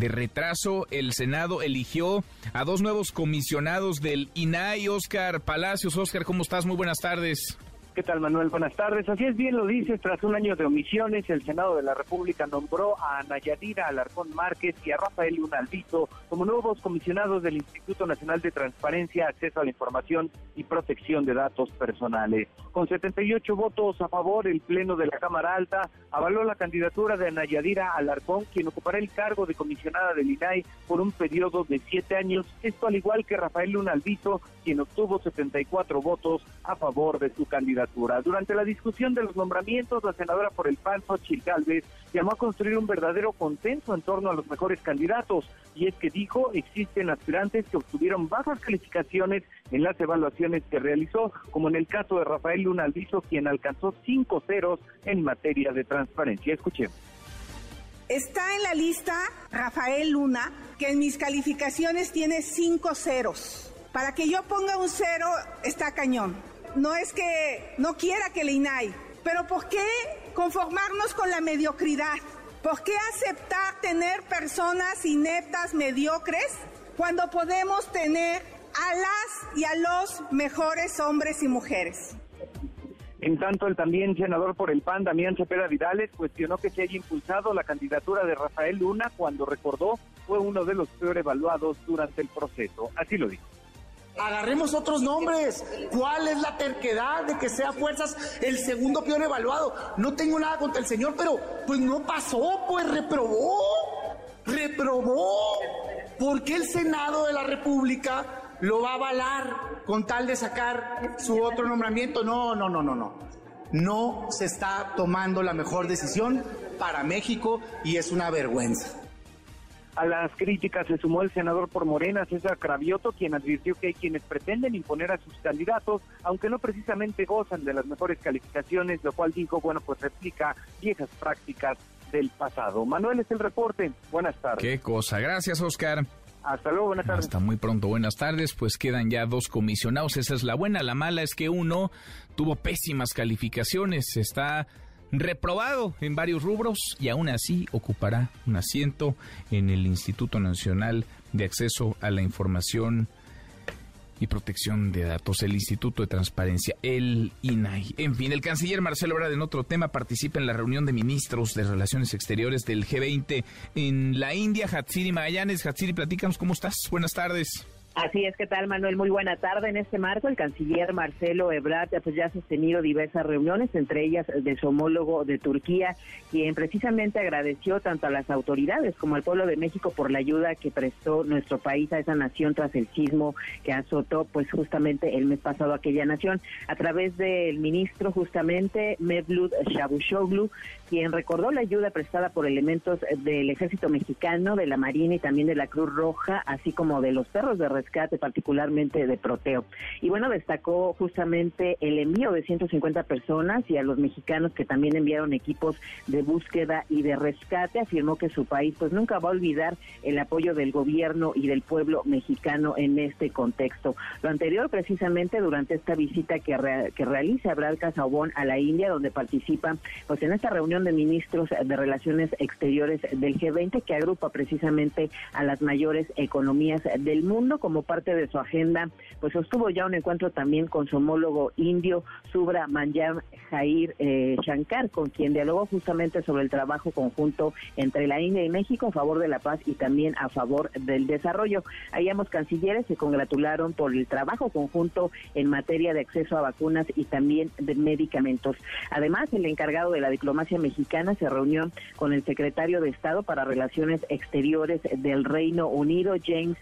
de retraso, el Senado eligió a dos nuevos comisionados del INAI, Oscar Palacios. Oscar, ¿cómo estás? Muy buenas tardes. ¿Qué tal, Manuel? Buenas tardes. Así es, bien lo dices, tras un año de omisiones, el Senado de la República nombró a Nayadira Alarcón Márquez y a Rafael Lunaldito como nuevos comisionados del Instituto Nacional de Transparencia, Acceso a la Información y Protección de Datos Personales. Con 78 votos a favor, el Pleno de la Cámara Alta avaló la candidatura de Nayadira Alarcón, quien ocupará el cargo de comisionada del INAI por un periodo de siete años, esto al igual que Rafael Lunaldito, quien obtuvo 74 votos a favor de su candidatura. Durante la discusión de los nombramientos, la senadora por el PAN, Xochitl Gálvez, llamó a construir un verdadero consenso en torno a los mejores candidatos. Y es que dijo, existen aspirantes que obtuvieron bajas calificaciones en las evaluaciones que realizó, como en el caso de Rafael Lunaldizo, quien alcanzó cinco ceros en materia de transparencia. Escuchemos. Está en la lista Rafael Luna, que en mis calificaciones tiene cinco ceros. Para que yo ponga un cero está cañón no es que no quiera que el INAI, pero ¿por qué conformarnos con la mediocridad? ¿Por qué aceptar tener personas ineptas, mediocres, cuando podemos tener a las y a los mejores hombres y mujeres? En tanto, el también senador por el PAN, Damián Cepeda Vidales, cuestionó que se haya impulsado la candidatura de Rafael Luna cuando recordó fue uno de los peor evaluados durante el proceso. Así lo dijo agarremos otros nombres. ¿Cuál es la terquedad de que sea fuerzas el segundo peor evaluado? No tengo nada contra el señor, pero pues no pasó, pues reprobó. Reprobó. ¿Por qué el Senado de la República lo va a avalar con tal de sacar su otro nombramiento? No, no, no, no, no. No se está tomando la mejor decisión para México y es una vergüenza. A las críticas se sumó el senador por Morena, César Cravioto, quien advirtió que hay quienes pretenden imponer a sus candidatos, aunque no precisamente gozan de las mejores calificaciones, lo cual dijo, bueno, pues replica viejas prácticas del pasado. Manuel es el reporte. Buenas tardes. Qué cosa. Gracias, Oscar. Hasta luego, buenas tardes. Hasta muy pronto, buenas tardes. Pues quedan ya dos comisionados. Esa es la buena. La mala es que uno tuvo pésimas calificaciones. Está reprobado en varios rubros y aún así ocupará un asiento en el Instituto Nacional de Acceso a la Información y Protección de Datos, el Instituto de Transparencia, el INAI. En fin, el canciller Marcelo Ebrard en otro tema participa en la reunión de ministros de Relaciones Exteriores del G20 en la India. Hatsiri Magallanes, Hatsiri, platícanos cómo estás. Buenas tardes. Así es, ¿qué tal Manuel? Muy buena tarde. En este marco, el canciller Marcelo Ebrard pues, ya ha sostenido diversas reuniones, entre ellas de su homólogo de Turquía, quien precisamente agradeció tanto a las autoridades como al pueblo de México por la ayuda que prestó nuestro país a esa nación tras el sismo que azotó pues justamente el mes pasado aquella nación. A través del ministro justamente Mevlut Shabushoglu, quien recordó la ayuda prestada por elementos del ejército mexicano, de la Marina y también de la Cruz Roja, así como de los perros de rescate, particularmente de Proteo. Y bueno, destacó justamente el envío de 150 personas y a los mexicanos que también enviaron equipos de búsqueda y de rescate. Afirmó que su país pues nunca va a olvidar el apoyo del gobierno y del pueblo mexicano en este contexto. Lo anterior precisamente durante esta visita que, que realiza Brad Casabón a la India, donde participa pues en esta reunión de ministros de Relaciones Exteriores del G20 que agrupa precisamente a las mayores economías del mundo parte de su agenda, pues sostuvo ya un encuentro también con su homólogo indio, Subra Manjam Jair eh, Shankar, con quien dialogó justamente sobre el trabajo conjunto entre la India y México a favor de la paz y también a favor del desarrollo. Ahí ambos cancilleres se congratularon por el trabajo conjunto en materia de acceso a vacunas y también de medicamentos. Además, el encargado de la diplomacia mexicana se reunió con el secretario de Estado para Relaciones Exteriores del Reino Unido, James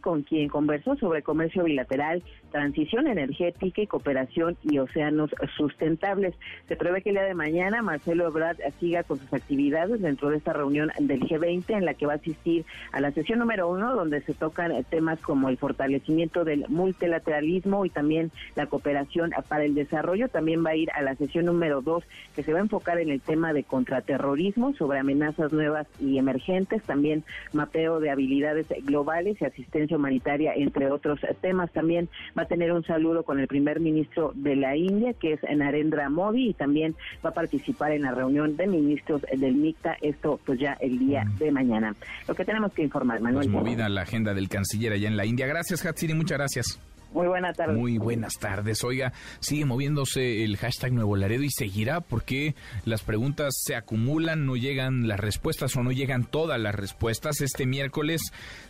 Con quien conversó sobre comercio bilateral, transición energética y cooperación y océanos sustentables. Se prevé que el día de mañana Marcelo Ebrard siga con sus actividades dentro de esta reunión del G20 en la que va a asistir a la sesión número uno donde se tocan temas como el fortalecimiento del multilateralismo y también la cooperación para el desarrollo. También va a ir a la sesión número dos que se va a enfocar en el tema de contraterrorismo sobre amenazas nuevas y emergentes, también mapeo de habilidades globales y asistencia humanitaria, entre otros temas. También va a tener un saludo con el primer ministro de la India, que es Narendra Modi, y también va a participar en la reunión de ministros del MICTA, esto pues ya el día de mañana. Lo que tenemos que informar, Manuel. Pues movida la agenda del canciller allá en la India. Gracias, Hatsiri, muchas gracias. Muy buenas tardes. Muy buenas tardes. Oiga, sigue moviéndose el hashtag Nuevo Laredo y seguirá porque las preguntas se acumulan, no llegan las respuestas o no llegan todas las respuestas. Este miércoles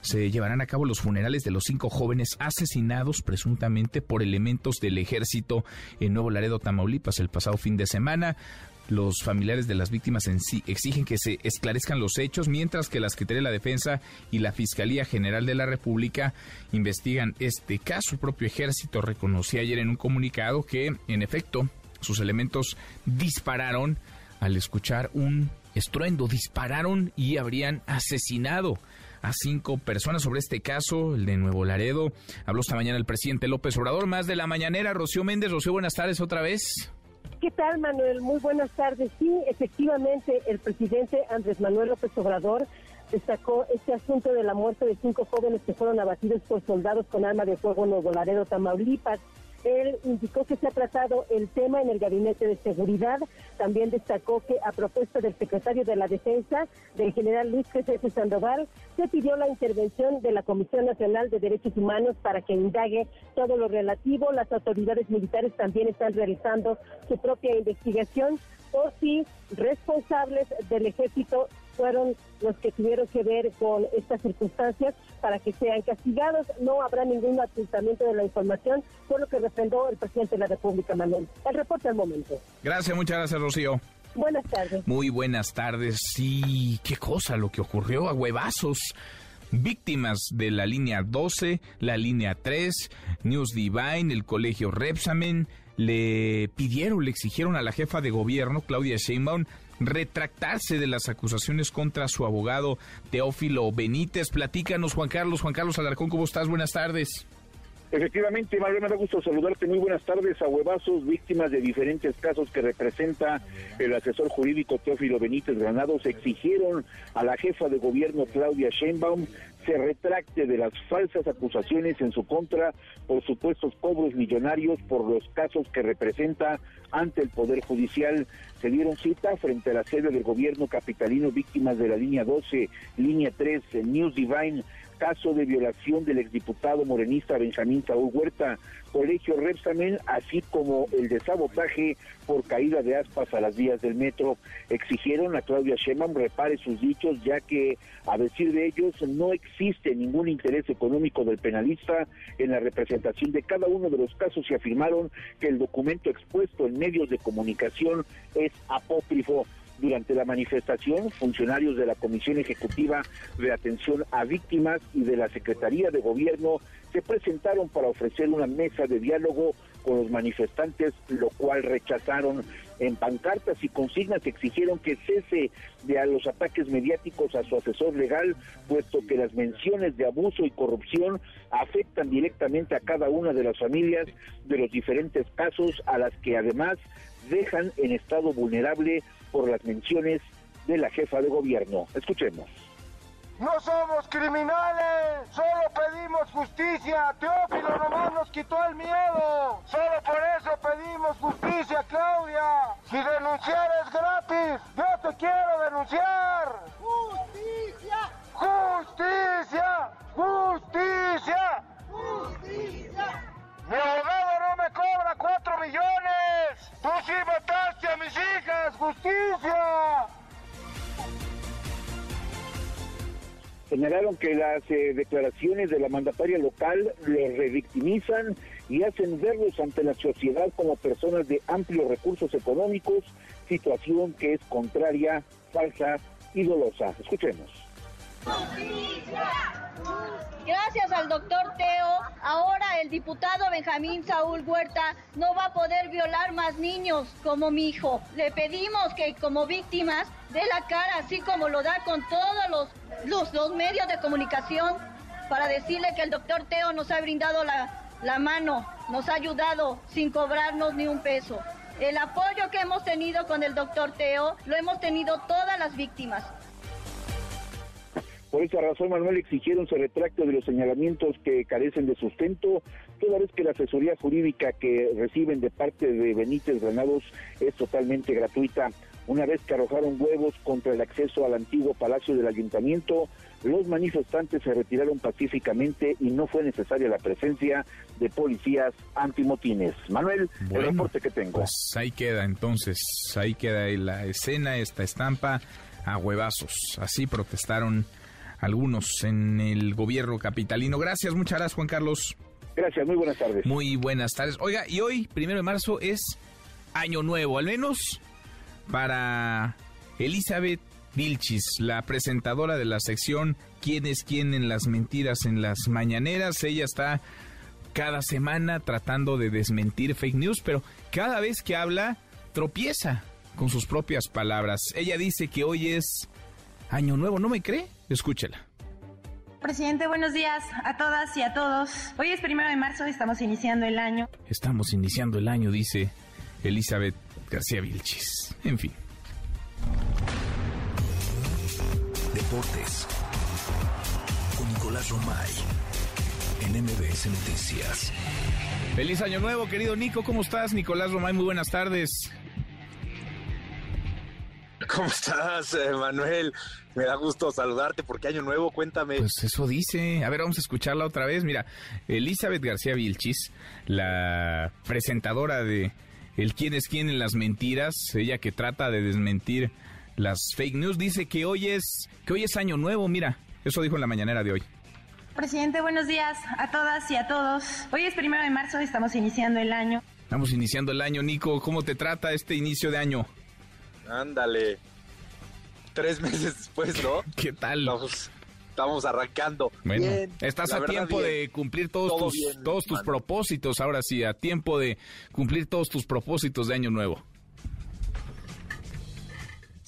se llevarán a cabo los funerales de los cinco jóvenes asesinados presuntamente por elementos del ejército en Nuevo Laredo, Tamaulipas, el pasado fin de semana. Los familiares de las víctimas en sí exigen que se esclarezcan los hechos, mientras que la Secretaría de la Defensa y la Fiscalía General de la República investigan este caso. El propio ejército reconoció ayer en un comunicado que, en efecto, sus elementos dispararon al escuchar un estruendo, dispararon y habrían asesinado a cinco personas sobre este caso, el de Nuevo Laredo. Habló esta mañana el presidente López Obrador, más de la mañanera, Rocío Méndez. Rocío, buenas tardes otra vez. ¿Qué tal, Manuel? Muy buenas tardes. Sí, efectivamente, el presidente Andrés Manuel López Obrador destacó este asunto de la muerte de cinco jóvenes que fueron abatidos por soldados con arma de fuego en Nuevo Laredo, Tamaulipas. Él indicó que se ha tratado el tema en el Gabinete de Seguridad. También destacó que a propuesta del secretario de la Defensa, del general Luis Jesús Sandoval, se pidió la intervención de la Comisión Nacional de Derechos Humanos para que indague todo lo relativo. Las autoridades militares también están realizando su propia investigación o si responsables del ejército fueron los que tuvieron que ver con estas circunstancias para que sean castigados. No habrá ningún ocultamiento de la información, por lo que refrendó el presidente de la República, Manuel. El reporte al momento. Gracias, muchas gracias, Rocío. Buenas tardes. Muy buenas tardes. Sí, qué cosa lo que ocurrió a huevazos. Víctimas de la línea 12, la línea 3, News Divine, el colegio Repsamen, le pidieron, le exigieron a la jefa de gobierno, Claudia Sheinbaum, retractarse de las acusaciones contra su abogado Teófilo Benítez. Platícanos, Juan Carlos. Juan Carlos Alarcón, ¿cómo estás? Buenas tardes. Efectivamente, Mario, me da gusto saludarte. Muy buenas tardes a huevazos, víctimas de diferentes casos que representa el asesor jurídico Teófilo Benítez Granados. Exigieron a la jefa de gobierno Claudia Sheinbaum se retracte de las falsas acusaciones en su contra por supuestos cobros millonarios por los casos que representa ante el Poder Judicial. Se dieron cita frente a la sede del gobierno capitalino víctimas de la línea 12, línea 3, News Divine caso de violación del exdiputado morenista Benjamín Saúl Huerta, Colegio Repsamen, así como el de sabotaje por caída de aspas a las vías del metro. Exigieron a Claudia Sheinbaum repare sus dichos, ya que, a decir de ellos, no existe ningún interés económico del penalista en la representación de cada uno de los casos y afirmaron que el documento expuesto en medios de comunicación es apócrifo. Durante la manifestación, funcionarios de la Comisión Ejecutiva de Atención a Víctimas y de la Secretaría de Gobierno se presentaron para ofrecer una mesa de diálogo con los manifestantes, lo cual rechazaron. En pancartas y consignas exigieron que cese de los ataques mediáticos a su asesor legal, puesto que las menciones de abuso y corrupción afectan directamente a cada una de las familias de los diferentes casos, a las que además dejan en estado vulnerable por las menciones de la jefa de gobierno. Escuchemos. No somos criminales, solo pedimos justicia. Teófilo nomás nos quitó el miedo. Solo por eso pedimos justicia, Claudia. Si denunciar es gratis, yo te quiero denunciar. Justicia. Justicia. Justicia. Justicia. Mi abogado no me cobra cuatro millones. Tú sí a mis hijas. Justicia. Señalaron que las eh, declaraciones de la mandataria local los revictimizan y hacen verlos ante la sociedad como personas de amplios recursos económicos, situación que es contraria, falsa y dolosa. Escuchemos. Gracias al doctor Teo, ahora el diputado Benjamín Saúl Huerta no va a poder violar más niños como mi hijo. Le pedimos que como víctimas dé la cara, así como lo da con todos los, los, los medios de comunicación, para decirle que el doctor Teo nos ha brindado la, la mano, nos ha ayudado sin cobrarnos ni un peso. El apoyo que hemos tenido con el doctor Teo lo hemos tenido todas las víctimas. Por esa razón, Manuel, exigieron se retracte de los señalamientos que carecen de sustento, toda vez que la asesoría jurídica que reciben de parte de Benítez Granados es totalmente gratuita. Una vez que arrojaron huevos contra el acceso al antiguo palacio del ayuntamiento, los manifestantes se retiraron pacíficamente y no fue necesaria la presencia de policías antimotines. Manuel, el reporte que tengo. Pues ahí queda entonces, ahí queda la escena, esta estampa a huevazos. Así protestaron algunos en el gobierno capitalino. Gracias, muchas gracias Juan Carlos. Gracias, muy buenas tardes. Muy buenas tardes. Oiga, y hoy, primero de marzo, es Año Nuevo, al menos para Elizabeth Vilchis, la presentadora de la sección ¿Quién es quién en las mentiras en las mañaneras? Ella está cada semana tratando de desmentir fake news, pero cada vez que habla tropieza con sus propias palabras. Ella dice que hoy es Año Nuevo, ¿no me cree? Escúchela. Presidente, buenos días a todas y a todos. Hoy es primero de marzo, estamos iniciando el año. Estamos iniciando el año, dice Elizabeth García Vilchis. En fin. Deportes. Con Nicolás Romay. En MBS Noticias. Feliz año nuevo, querido Nico. ¿Cómo estás? Nicolás Romay, muy buenas tardes. ¿Cómo estás, eh, Manuel? Me da gusto saludarte porque año nuevo, cuéntame. Pues eso dice. A ver, vamos a escucharla otra vez. Mira, Elizabeth García Vilchis, la presentadora de El quién es quién en las mentiras, ella que trata de desmentir las fake news, dice que hoy es que hoy es año nuevo, mira. Eso dijo en la mañanera de hoy. Presidente, buenos días a todas y a todos. Hoy es primero de marzo, estamos iniciando el año. Estamos iniciando el año, Nico. ¿Cómo te trata este inicio de año? Ándale. Tres meses después, ¿no? ¿Qué tal? Estamos, estamos arrancando. Bueno, Bien, estás a tiempo bien. de cumplir todos Todo tus bien, todos tus propósitos, ahora sí, a tiempo de cumplir todos tus propósitos de año nuevo.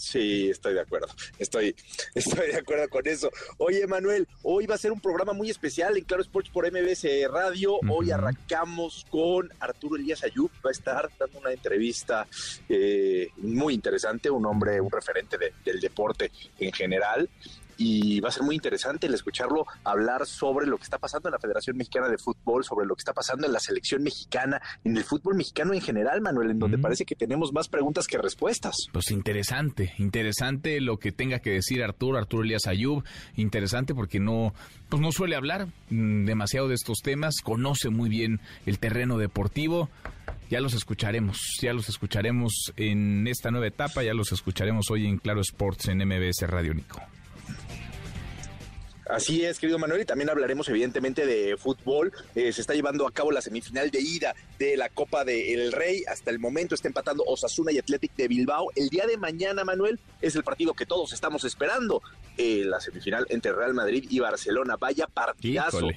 Sí, estoy de acuerdo. Estoy, estoy de acuerdo con eso. Oye, Manuel, hoy va a ser un programa muy especial en Claro Sports por MBS Radio. Hoy arrancamos con Arturo Elías Ayub. Va a estar dando una entrevista eh, muy interesante, un hombre, un referente del deporte en general y va a ser muy interesante el escucharlo hablar sobre lo que está pasando en la Federación Mexicana de Fútbol, sobre lo que está pasando en la selección mexicana, en el fútbol mexicano en general, Manuel, en donde parece que tenemos más preguntas que respuestas. Pues interesante, interesante lo que tenga que decir Arturo, Arturo Elías Ayub, interesante porque no, pues no suele hablar mm, demasiado de estos temas, conoce muy bien el terreno deportivo. Ya los escucharemos, ya los escucharemos en esta nueva etapa, ya los escucharemos hoy en Claro Sports en MBS Radio Nico. Así es, querido Manuel, y también hablaremos evidentemente de fútbol. Eh, se está llevando a cabo la semifinal de ida de la Copa del Rey. Hasta el momento está empatando Osasuna y Athletic de Bilbao. El día de mañana, Manuel, es el partido que todos estamos esperando. Eh, la semifinal entre Real Madrid y Barcelona. Vaya partidazo.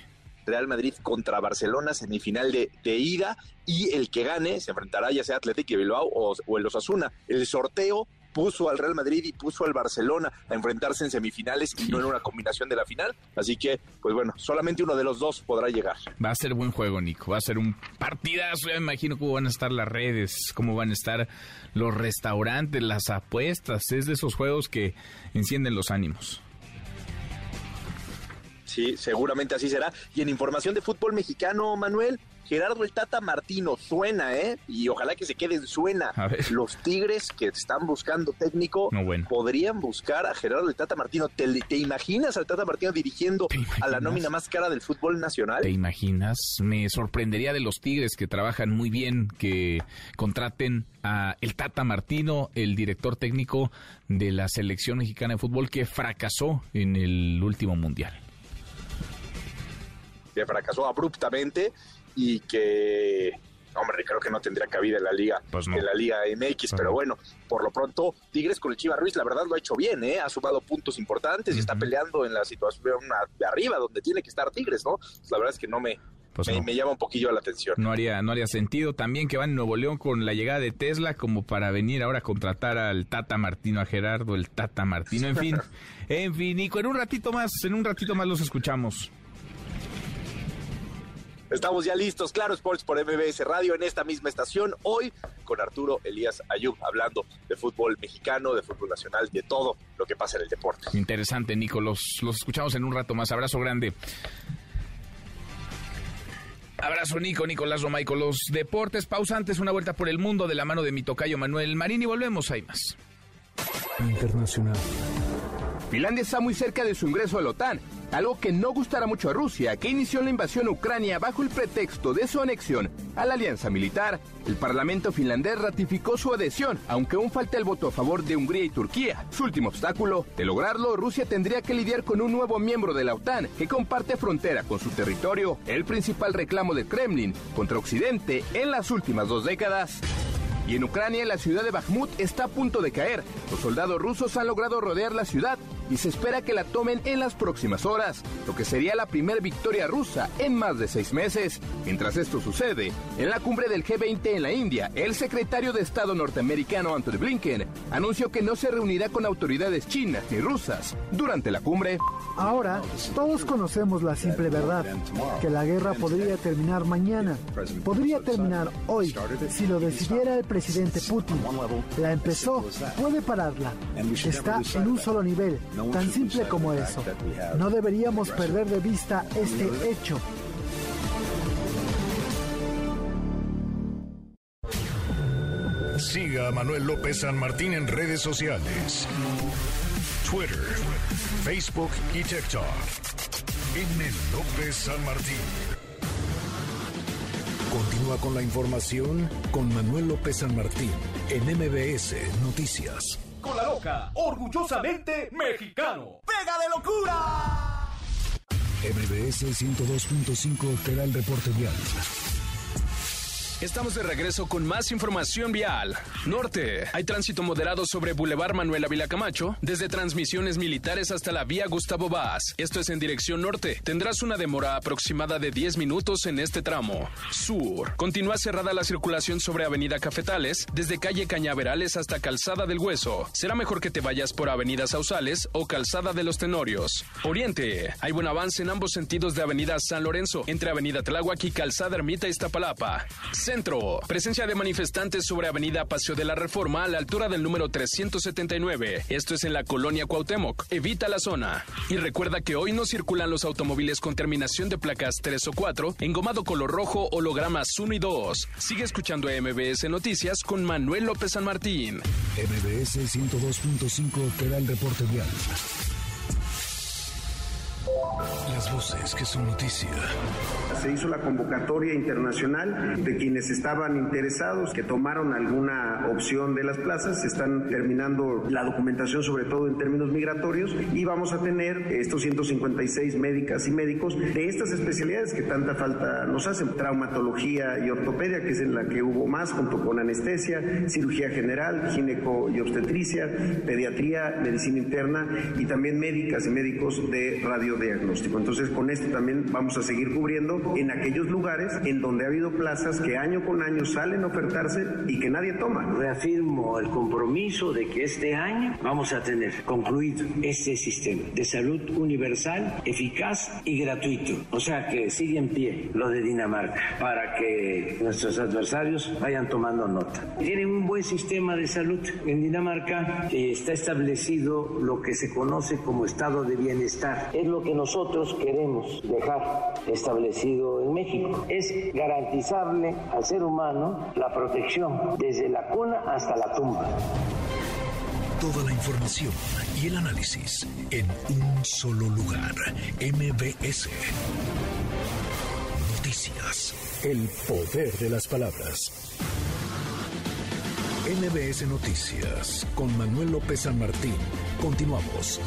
Real Madrid contra Barcelona, semifinal de, de, ida, y el que gane se enfrentará ya sea Athletic de Bilbao o, o el Osasuna. El sorteo puso al Real Madrid y puso al Barcelona a enfrentarse en semifinales y no en una combinación de la final. Así que, pues bueno, solamente uno de los dos podrá llegar. Va a ser buen juego, Nico. Va a ser un partidazo. Ya me imagino cómo van a estar las redes, cómo van a estar los restaurantes, las apuestas. Es de esos juegos que encienden los ánimos. Sí, seguramente así será. Y en información de fútbol mexicano, Manuel, Gerardo el Tata Martino suena, ¿eh? Y ojalá que se queden suena. Los Tigres que están buscando técnico podrían buscar a Gerardo el Tata Martino. ¿Te, imaginas al Tata Martino dirigiendo a la nómina más cara del fútbol nacional? ¿Te imaginas? Me sorprendería de los Tigres que trabajan muy bien, que contraten a el Tata Martino, el director técnico de la selección mexicana de fútbol que fracasó en el último mundial. Que fracasó abruptamente y que hombre, creo que no tendría cabida en la liga, pues en la liga MX, pero bueno, por lo pronto Tigres con el Chiva Ruiz, la verdad lo ha hecho bien, ¿eh? ha sumado puntos importantes y está peleando en la situación de arriba donde tiene que estar Tigres, ¿no? la verdad es que no me pues me, llama un poquillo la atención. No haría, no haría sentido. También que van en Nuevo León con la llegada de Tesla como para venir ahora a contratar al Tata Martino, a Gerardo, el Tata Martino. En fin, en fin, Nico, en un ratito más, en un ratito más los escuchamos. Estamos ya listos, claro, Sports por MBS Radio en esta misma estación, hoy con Arturo Elías Ayub, hablando de fútbol mexicano, de fútbol nacional, de todo lo que pasa en el deporte. Interesante, Nico, los, los escuchamos en un rato más. Abrazo grande. Abrazo, Nico, Nicolás Romaico. Los deportes pausantes, una vuelta por el mundo de la mano de mi tocayo Manuel Marín y volvemos, hay más. Internacional. Finlandia está muy cerca de su ingreso a la OTAN algo que no gustará mucho a Rusia, que inició la invasión a Ucrania bajo el pretexto de su anexión a la alianza militar. El Parlamento finlandés ratificó su adhesión, aunque aún falta el voto a favor de Hungría y Turquía. Su último obstáculo, de lograrlo, Rusia tendría que lidiar con un nuevo miembro de la OTAN que comparte frontera con su territorio, el principal reclamo del Kremlin contra Occidente en las últimas dos décadas. Y en Ucrania, la ciudad de Bakhmut está a punto de caer. Los soldados rusos han logrado rodear la ciudad y se espera que la tomen en las próximas horas, lo que sería la primera victoria rusa en más de seis meses. Mientras esto sucede, en la cumbre del G20 en la India, el secretario de Estado norteamericano Anthony Blinken anunció que no se reunirá con autoridades chinas ni rusas durante la cumbre. Ahora, todos conocemos la simple verdad, que la guerra podría terminar mañana, podría terminar hoy, si lo decidiera el presidente Putin. La empezó, puede pararla, está en un solo nivel, Tan simple como eso. No deberíamos perder de vista este hecho. Siga a Manuel López San Martín en redes sociales. Twitter, Facebook y TikTok. M. López San Martín. Continúa con la información con Manuel López San Martín en MBS Noticias con la loca, orgullosamente mexicano. ¡Pega de locura! MBS 102.5 te da el reporte vial. Estamos de regreso con más información vial. Norte. Hay tránsito moderado sobre Boulevard Manuel Ávila Camacho, desde transmisiones militares hasta la vía Gustavo Vaz. Esto es en dirección norte. Tendrás una demora aproximada de 10 minutos en este tramo. Sur. Continúa cerrada la circulación sobre Avenida Cafetales, desde calle Cañaverales hasta Calzada del Hueso. Será mejor que te vayas por Avenida Sausales o Calzada de los Tenorios. Oriente. Hay buen avance en ambos sentidos de Avenida San Lorenzo, entre Avenida Tláhuac y Calzada Ermita Iztapalapa. Presencia de manifestantes sobre Avenida Paseo de la Reforma a la altura del número 379. Esto es en la colonia Cuauhtémoc. Evita la zona. Y recuerda que hoy no circulan los automóviles con terminación de placas 3 o 4, engomado color rojo, hologramas 1 y 2. Sigue escuchando MBS Noticias con Manuel López San Martín. MBS 102.5 te da el reporte vial. Las voces que son noticia. Se hizo la convocatoria internacional de quienes estaban interesados, que tomaron alguna opción de las plazas. Se están terminando la documentación, sobre todo en términos migratorios, y vamos a tener estos 156 médicas y médicos de estas especialidades que tanta falta nos hacen. Traumatología y ortopedia, que es en la que hubo más, junto con anestesia, cirugía general, gineco y obstetricia, pediatría, medicina interna y también médicas y médicos de radiodiagnóstico. Entonces, con esto también vamos a seguir cubriendo en aquellos lugares en donde ha habido plazas que año con año salen a ofertarse y que nadie toma. Reafirmo el compromiso de que este año vamos a tener concluido este sistema de salud universal, eficaz y gratuito. O sea que sigue en pie lo de Dinamarca para que nuestros adversarios vayan tomando nota. Tienen un buen sistema de salud en Dinamarca. está establecido lo que se conoce como estado de bienestar. Es lo que nosotros queremos dejar establecido en México. Es garantizarle al ser humano la protección desde la cuna hasta la tumba. Toda la información y el análisis en un solo lugar. MBS. Noticias. El poder de las palabras. MBS Noticias con Manuel López San Martín. Continuamos.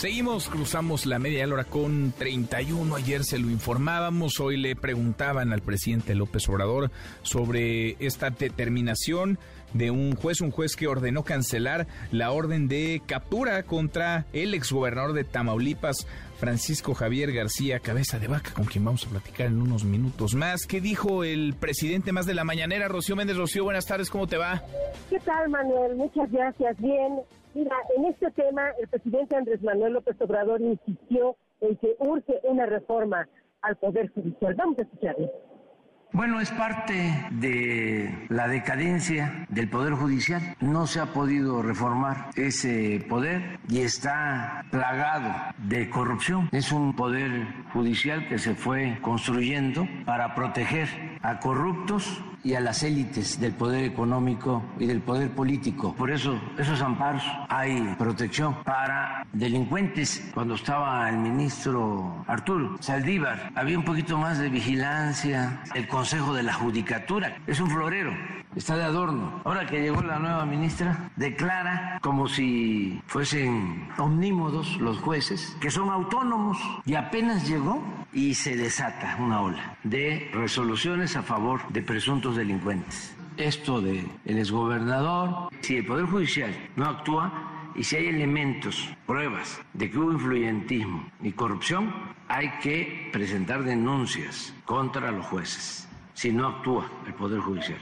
Seguimos, cruzamos la media hora con 31. Ayer se lo informábamos, hoy le preguntaban al presidente López Obrador sobre esta determinación de un juez, un juez que ordenó cancelar la orden de captura contra el exgobernador de Tamaulipas, Francisco Javier García Cabeza de Vaca, con quien vamos a platicar en unos minutos más. ¿Qué dijo el presidente más de la mañanera, Rocío Méndez? Rocío, buenas tardes, ¿cómo te va? ¿Qué tal, Manuel? Muchas gracias. Bien. Mira, en este tema, el presidente Andrés Manuel López Obrador insistió en que urge una reforma al Poder Judicial. Vamos a escucharlo. Bueno, es parte de la decadencia del Poder Judicial. No se ha podido reformar ese poder y está plagado de corrupción. Es un poder judicial que se fue construyendo para proteger a corruptos y a las élites del poder económico y del poder político. Por eso, esos amparos hay protección para delincuentes. Cuando estaba el ministro Arturo Saldívar, había un poquito más de vigilancia. El Consejo de la Judicatura es un florero, está de adorno. Ahora que llegó la nueva ministra, declara como si fuesen omnímodos los jueces, que son autónomos. Y apenas llegó y se desata una ola de resoluciones a favor de presuntos delincuentes. Esto de el exgobernador, si el Poder Judicial no actúa y si hay elementos, pruebas de que hubo influyentismo y corrupción, hay que presentar denuncias contra los jueces si no actúa el Poder Judicial.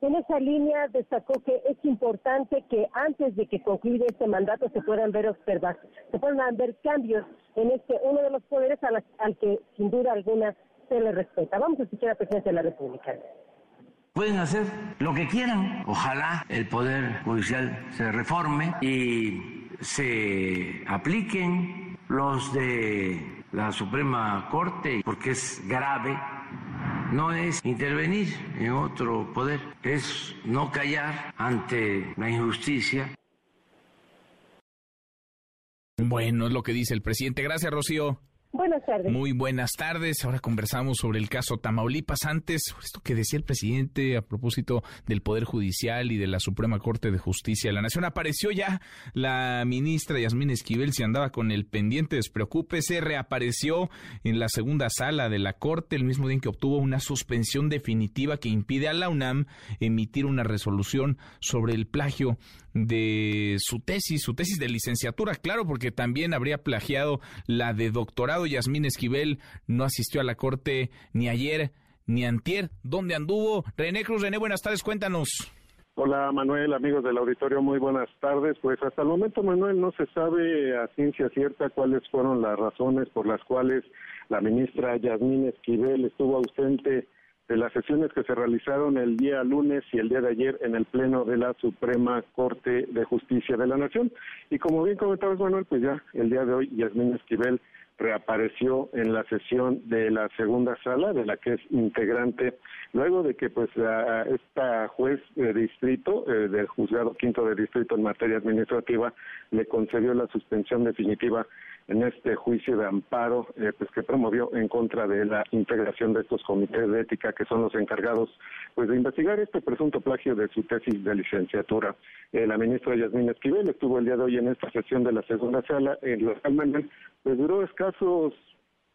En esa línea destacó que es importante que antes de que concluya este mandato se puedan ver observar, se puedan ver cambios en este uno de los poderes la- al que sin duda alguna se le respeta. Vamos a escuchar al presidente de la República. Pueden hacer lo que quieran. Ojalá el Poder Judicial se reforme y se apliquen los de la Suprema Corte, porque es grave. No es intervenir en otro poder, es no callar ante la injusticia. Bueno, es lo que dice el presidente. Gracias, Rocío. Buenas tardes. Muy buenas tardes. Ahora conversamos sobre el caso Tamaulipas. Antes, esto que decía el presidente a propósito del Poder Judicial y de la Suprema Corte de Justicia de la Nación. Apareció ya la ministra Yasmín Esquivel, si andaba con el pendiente, despreocúpese, reapareció en la segunda sala de la Corte el mismo día en que obtuvo una suspensión definitiva que impide a la UNAM emitir una resolución sobre el plagio de su tesis, su tesis de licenciatura, claro, porque también habría plagiado la de doctorado. Yasmín Esquivel no asistió a la corte ni ayer ni antier. ¿Dónde anduvo? René Cruz, René, buenas tardes, cuéntanos. Hola Manuel, amigos del auditorio, muy buenas tardes. Pues hasta el momento, Manuel, no se sabe a ciencia cierta cuáles fueron las razones por las cuales la ministra Yasmín Esquivel estuvo ausente de las sesiones que se realizaron el día lunes y el día de ayer en el Pleno de la Suprema Corte de Justicia de la Nación. Y como bien comentabas, Manuel, pues ya el día de hoy Yasmín Esquivel reapareció en la sesión de la segunda sala, de la que es integrante, luego de que pues esta juez de distrito, eh, del juzgado quinto de distrito en materia administrativa, le concedió la suspensión definitiva en este juicio de amparo eh, pues que promovió en contra de la integración de estos comités de ética que son los encargados pues de investigar este presunto plagio de su tesis de licenciatura. Eh, la ministra Yasmín Esquivel estuvo el día de hoy en esta sesión de la segunda sala en los Manuel, pues duró escasos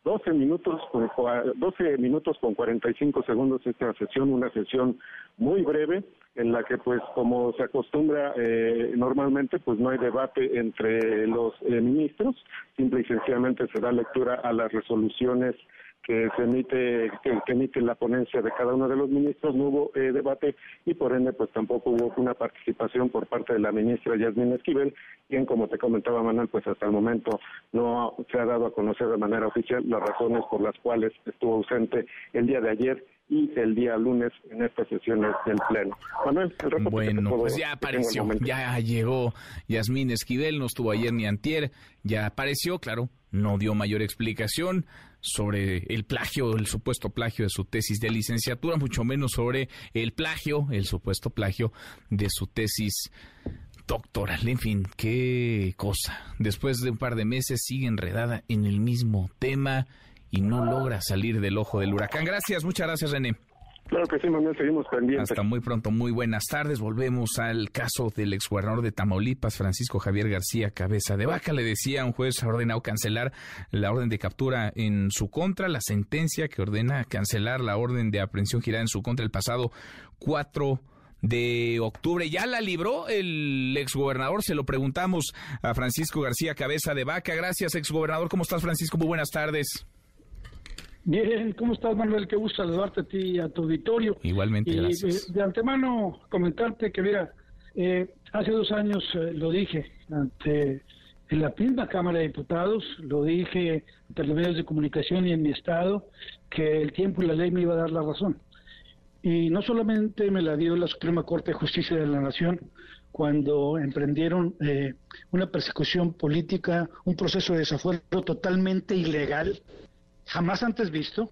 12 minutos con 12 minutos con 45 segundos esta sesión, una sesión muy breve en la que pues como se acostumbra eh, normalmente pues no hay debate entre los eh, ministros, simple y sencillamente se da lectura a las resoluciones que se emite que, emite la ponencia de cada uno de los ministros. No hubo eh, debate y por ende pues tampoco hubo una participación por parte de la ministra Yasmín Esquivel quien como te comentaba Manuel pues hasta el momento no se ha dado a conocer de manera oficial las razones por las cuales estuvo ausente el día de ayer y el día lunes en estas sesiones del Pleno. Manuel, el Bueno, pues ya apareció, ya llegó Yasmín Esquivel, no estuvo ayer ni antier, ya apareció, claro, no dio mayor explicación sobre el plagio, el supuesto plagio de su tesis de licenciatura, mucho menos sobre el plagio, el supuesto plagio de su tesis doctoral. En fin, qué cosa. Después de un par de meses sigue enredada en el mismo tema y no logra salir del ojo del huracán. Gracias, muchas gracias, René. Claro que sí, Manuel, seguimos pendientes. Hasta muy pronto, muy buenas tardes. Volvemos al caso del exgobernador de Tamaulipas, Francisco Javier García Cabeza de Vaca. Le decía, un juez ha ordenado cancelar la orden de captura en su contra, la sentencia que ordena cancelar la orden de aprehensión girada en su contra el pasado 4 de octubre. ¿Ya la libró el exgobernador? Se lo preguntamos a Francisco García Cabeza de Vaca. Gracias, exgobernador. ¿Cómo estás, Francisco? Muy buenas tardes. Bien, ¿cómo estás, Manuel? Qué gusto saludarte a ti y a tu auditorio. Igualmente, y, gracias. De, antemano, comentarte que, mira, eh, hace dos años eh, lo dije ante en la misma Cámara de Diputados, lo dije ante los medios de comunicación y en mi estado, que el tiempo y la ley me iba a dar la razón. Y no solamente me la dio la Suprema Corte de Justicia de la Nación cuando emprendieron eh, una persecución política, un proceso de desafuero totalmente ilegal jamás antes visto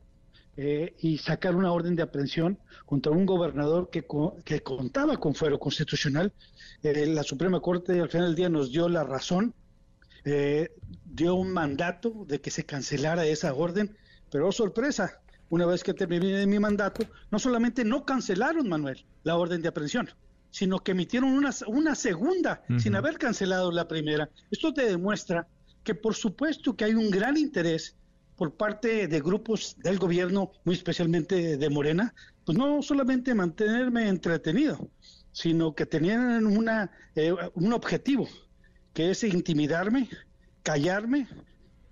eh, y sacar una orden de aprehensión contra un gobernador que, que contaba con fuero constitucional. Eh, la Suprema Corte al final del día nos dio la razón, eh, dio un mandato de que se cancelara esa orden, pero oh, sorpresa, una vez que terminé mi mandato, no solamente no cancelaron, Manuel, la orden de aprehensión, sino que emitieron una, una segunda sin haber cancelado la primera. Esto te demuestra que por supuesto que hay un gran interés por parte de grupos del gobierno, muy especialmente de Morena, pues no solamente mantenerme entretenido, sino que tenían una, eh, un objetivo, que es intimidarme, callarme.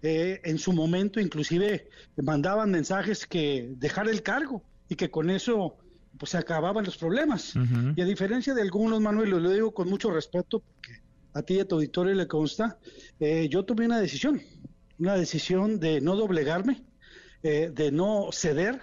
Eh, en su momento inclusive mandaban mensajes que dejar el cargo y que con eso pues se acababan los problemas. Y a diferencia de algunos, Manuel, lo digo con mucho respeto, porque a ti y a tu auditorio le consta, eh, yo tomé una decisión una decisión de no doblegarme, eh, de no ceder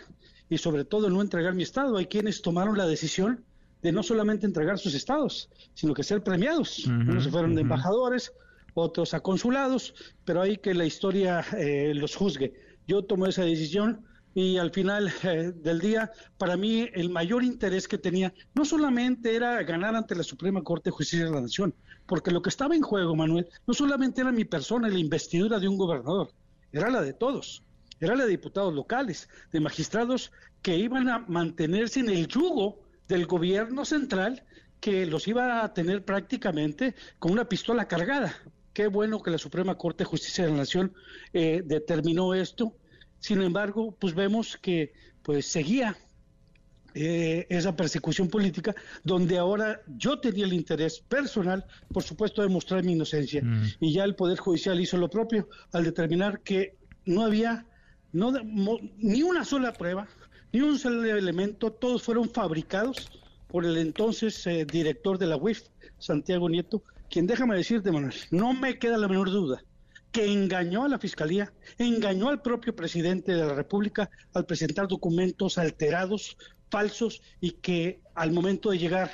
y sobre todo no entregar mi estado. Hay quienes tomaron la decisión de no solamente entregar sus estados, sino que ser premiados. Unos se fueron de embajadores, otros a consulados, pero hay que la historia eh, los juzgue. Yo tomé esa decisión y al final eh, del día, para mí el mayor interés que tenía no solamente era ganar ante la Suprema Corte de Justicia de la Nación, porque lo que estaba en juego, Manuel, no solamente era mi persona y la investidura de un gobernador, era la de todos, era la de diputados locales, de magistrados que iban a mantenerse en el yugo del gobierno central que los iba a tener prácticamente con una pistola cargada. Qué bueno que la Suprema Corte de Justicia de la Nación eh, determinó esto. Sin embargo, pues vemos que pues seguía eh, esa persecución política, donde ahora yo tenía el interés personal, por supuesto, de mostrar mi inocencia. Mm. Y ya el Poder Judicial hizo lo propio al determinar que no había no, ni una sola prueba, ni un solo elemento, todos fueron fabricados por el entonces eh, director de la UIF, Santiago Nieto, quien déjame decirte, Manuel, no me queda la menor duda que engañó a la Fiscalía, engañó al propio presidente de la República al presentar documentos alterados, falsos, y que al momento de llegar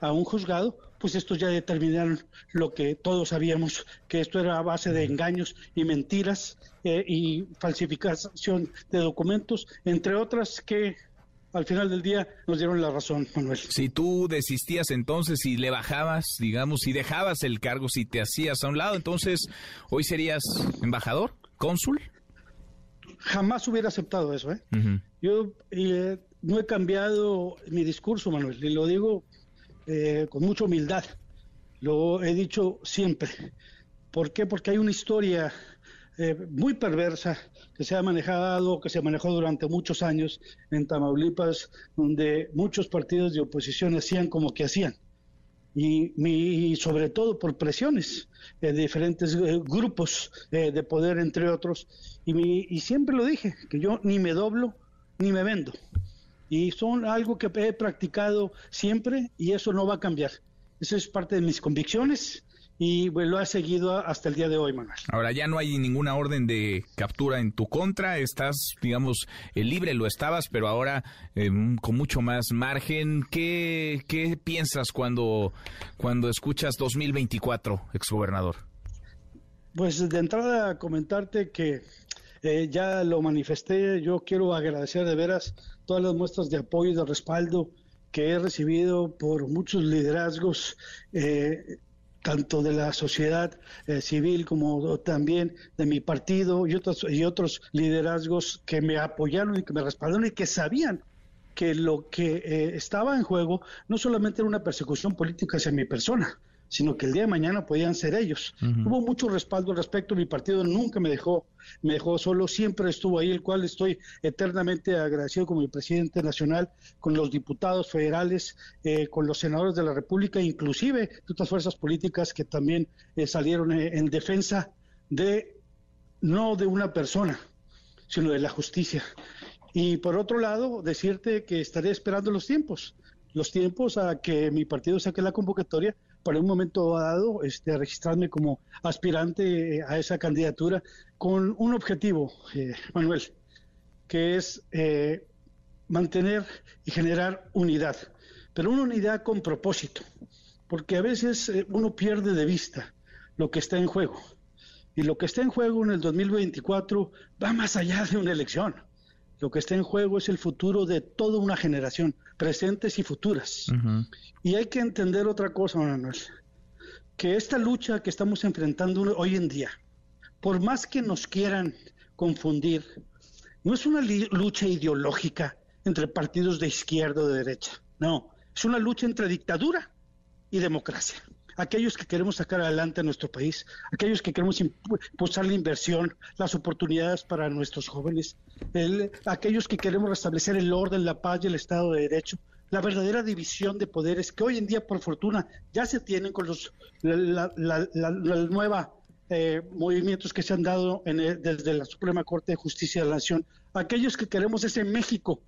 a un juzgado, pues estos ya determinaron lo que todos sabíamos, que esto era a base de engaños y mentiras eh, y falsificación de documentos, entre otras que al final del día nos dieron la razón, Manuel. Si tú desistías entonces y le bajabas, digamos, si dejabas el cargo, si te hacías a un lado, entonces hoy serías embajador, cónsul. Jamás hubiera aceptado eso, ¿eh? Yo eh, no he cambiado mi discurso, Manuel, y lo digo eh, con mucha humildad. Lo he dicho siempre. ¿Por qué? Porque hay una historia eh, muy perversa que se ha manejado, que se manejó durante muchos años en Tamaulipas, donde muchos partidos de oposición hacían como que hacían. Y, sobre todo por presiones de diferentes eh, grupos eh, de poder, entre otros. Y, y siempre lo dije, que yo ni me doblo ni me vendo. Y son algo que he practicado siempre y eso no va a cambiar. Eso es parte de mis convicciones y pues, lo ha seguido hasta el día de hoy, Manuel. Ahora ya no hay ninguna orden de captura en tu contra, estás, digamos, eh, libre, lo estabas, pero ahora eh, con mucho más margen. ¿Qué, qué piensas cuando, cuando escuchas 2024, exgobernador? Pues de entrada comentarte que eh, ya lo manifesté, yo quiero agradecer de veras todas las muestras de apoyo y de respaldo que he recibido por muchos liderazgos eh, tanto de la sociedad eh, civil como también de mi partido y otros, y otros liderazgos que me apoyaron y que me respaldaron y que sabían que lo que eh, estaba en juego no solamente era una persecución política hacia mi persona, sino que el día de mañana podían ser ellos. Hubo mucho respaldo al respecto, mi partido nunca me dejó, me dejó solo, siempre estuvo ahí, el cual estoy eternamente agradecido con mi presidente nacional, con los diputados federales, eh, con los senadores de la República, inclusive de otras fuerzas políticas que también eh, salieron eh, en defensa de, no de una persona, sino de la justicia. Y por otro lado, decirte que estaré esperando los tiempos, los tiempos a que mi partido saque la convocatoria para un momento dado este, registrarme como aspirante a esa candidatura con un objetivo, eh, Manuel, que es eh, mantener y generar unidad, pero una unidad con propósito, porque a veces eh, uno pierde de vista lo que está en juego. Y lo que está en juego en el 2024 va más allá de una elección. Lo que está en juego es el futuro de toda una generación, presentes y futuras. Y hay que entender otra cosa, Manuel, que esta lucha que estamos enfrentando hoy en día, por más que nos quieran confundir, no es una lucha ideológica entre partidos de izquierda o de derecha, no, es una lucha entre dictadura y democracia aquellos que queremos sacar adelante a nuestro país, aquellos que queremos impulsar la inversión, las oportunidades para nuestros jóvenes, aquellos que queremos restablecer el orden, la paz y el Estado de Derecho, la verdadera división de poderes que hoy en día, por fortuna, ya se tienen con los la, nueva eh, movimientos que se han dado desde la Suprema Corte de Justicia de la Nación, aquellos que queremos ese México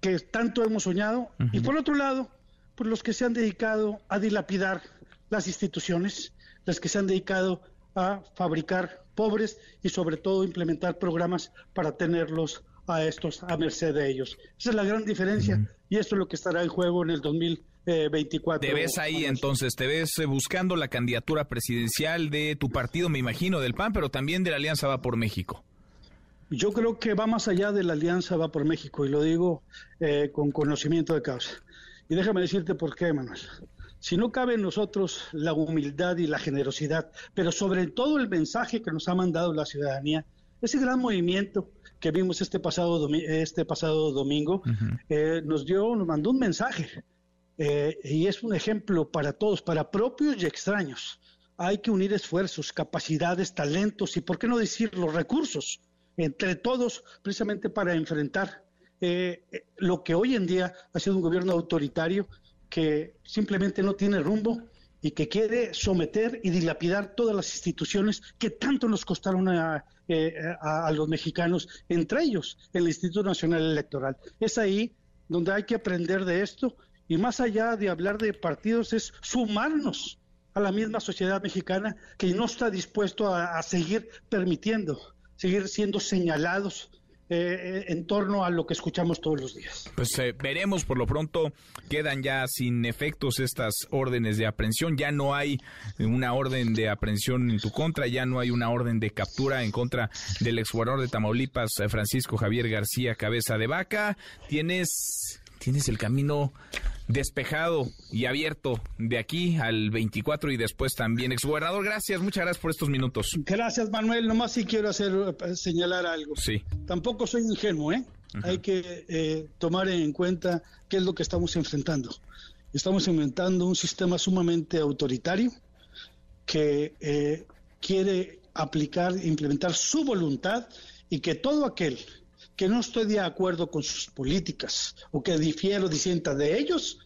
que tanto hemos soñado, y por otro lado, pues los que se han dedicado a dilapidar las instituciones, los que se han dedicado a fabricar pobres y sobre todo implementar programas para tenerlos a estos a merced de ellos. Esa es la gran diferencia y esto es lo que estará en juego en el 2024. Te ves ahí entonces, te ves eh, buscando la candidatura presidencial de tu partido, me imagino, del PAN, pero también de la Alianza Va por México. Yo creo que va más allá de la Alianza Va por México y lo digo eh, con conocimiento de causa. Y déjame decirte por qué, Manuel. si no cabe en nosotros la humildad y la generosidad, pero sobre todo el mensaje que nos ha mandado la ciudadanía, ese gran movimiento que vimos este pasado, este pasado domingo, eh, nos dio, nos mandó un mensaje eh, y es un ejemplo para todos, para propios y extraños. Hay que unir esfuerzos, capacidades, talentos y, por qué no decir, los recursos entre todos precisamente para enfrentar eh, lo que hoy en día ha sido un gobierno autoritario que simplemente no tiene rumbo y que quiere someter y dilapidar todas las instituciones que tanto nos costaron a, eh, los mexicanos, entre ellos el Instituto Nacional Electoral. Es ahí donde hay que aprender de esto y más allá de hablar de partidos es sumarnos a la misma sociedad mexicana que no está dispuesto a seguir permitiendo, seguir siendo señalados eh, en torno a lo que escuchamos todos los días. Pues eh, veremos, por lo pronto quedan ya sin efectos estas órdenes de aprehensión, ya no hay una orden de aprehensión en tu contra, ya no hay una orden de captura en contra del exgobernador de Tamaulipas, eh, Francisco Javier García Cabeza de Vaca, tienes, tienes el camino despejado y abierto de aquí al 24 y después también. Exgobernador, gracias, muchas gracias por estos minutos. Gracias, Manuel. Nomás si quiero hacer eh, señalar algo. Sí. Tampoco soy ingenuo, ¿eh? Hay que eh, tomar en cuenta qué es lo que estamos enfrentando. Estamos enfrentando un sistema sumamente autoritario que eh, quiere aplicar, implementar su voluntad y que todo aquel que no estoy de acuerdo con sus políticas o que difiero, disienta de ellos,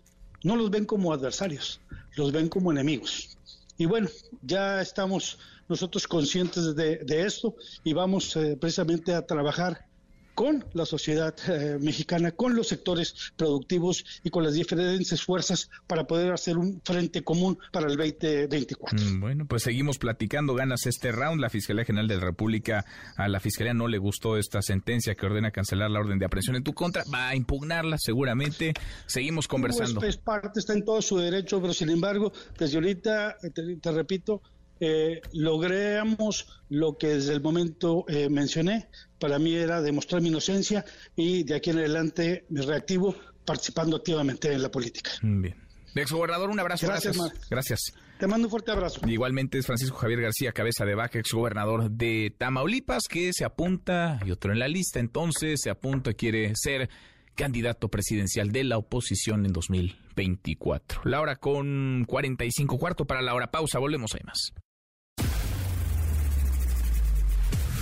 no los ven como adversarios, los ven como enemigos. Y bueno, ya estamos nosotros conscientes de, esto y vamos eh, precisamente a trabajar con la sociedad eh, mexicana, con los sectores productivos y con las diferentes fuerzas para poder hacer un frente común para el 2024. Mm, bueno, pues seguimos platicando, ganas este round. La Fiscalía General de la República, a la Fiscalía no le gustó esta sentencia que ordena cancelar la orden de aprehensión en tu contra, va a impugnarla seguramente. Seguimos conversando. Pues, parte está en todo su derecho, pero sin embargo, desde ahorita, te repito, eh, logramos lo que desde el momento eh, mencioné. Para mí era demostrar mi inocencia y de aquí en adelante me reactivo participando activamente en la política. Bien. Ex gobernador, un abrazo. Gracias. Gracias. Te mando un fuerte abrazo. Igualmente es Francisco Javier García Cabeza de Vaca, ex gobernador de Tamaulipas, que se apunta, y otro en la lista, entonces se apunta, quiere ser candidato presidencial de la oposición en 2024. La hora con 45 cuarto para la hora pausa, volvemos, hay más.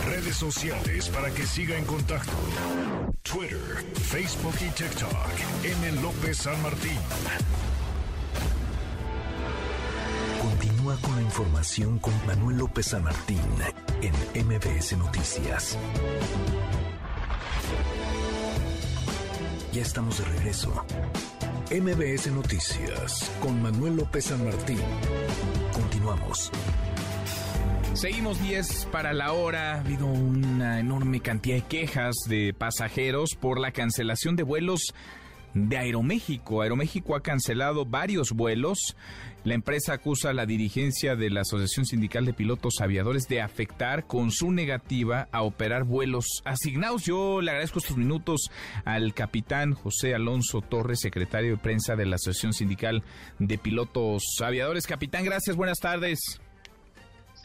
Redes sociales para que siga en contacto: Twitter, Facebook y TikTok. M. López San Martín. Continúa con la información con Manuel López San Martín en MBS Noticias. Ya estamos de regreso. MBS Noticias con Manuel López San Martín. Continuamos. Seguimos 10 para la hora. Ha habido una enorme cantidad de quejas de pasajeros por la cancelación de vuelos de Aeroméxico. Aeroméxico ha cancelado varios vuelos. La empresa acusa a la dirigencia de la Asociación Sindical de Pilotos Aviadores de afectar con su negativa a operar vuelos asignados. Yo le agradezco estos minutos al capitán José Alonso Torres, secretario de prensa de la Asociación Sindical de Pilotos Aviadores. Capitán, gracias, buenas tardes.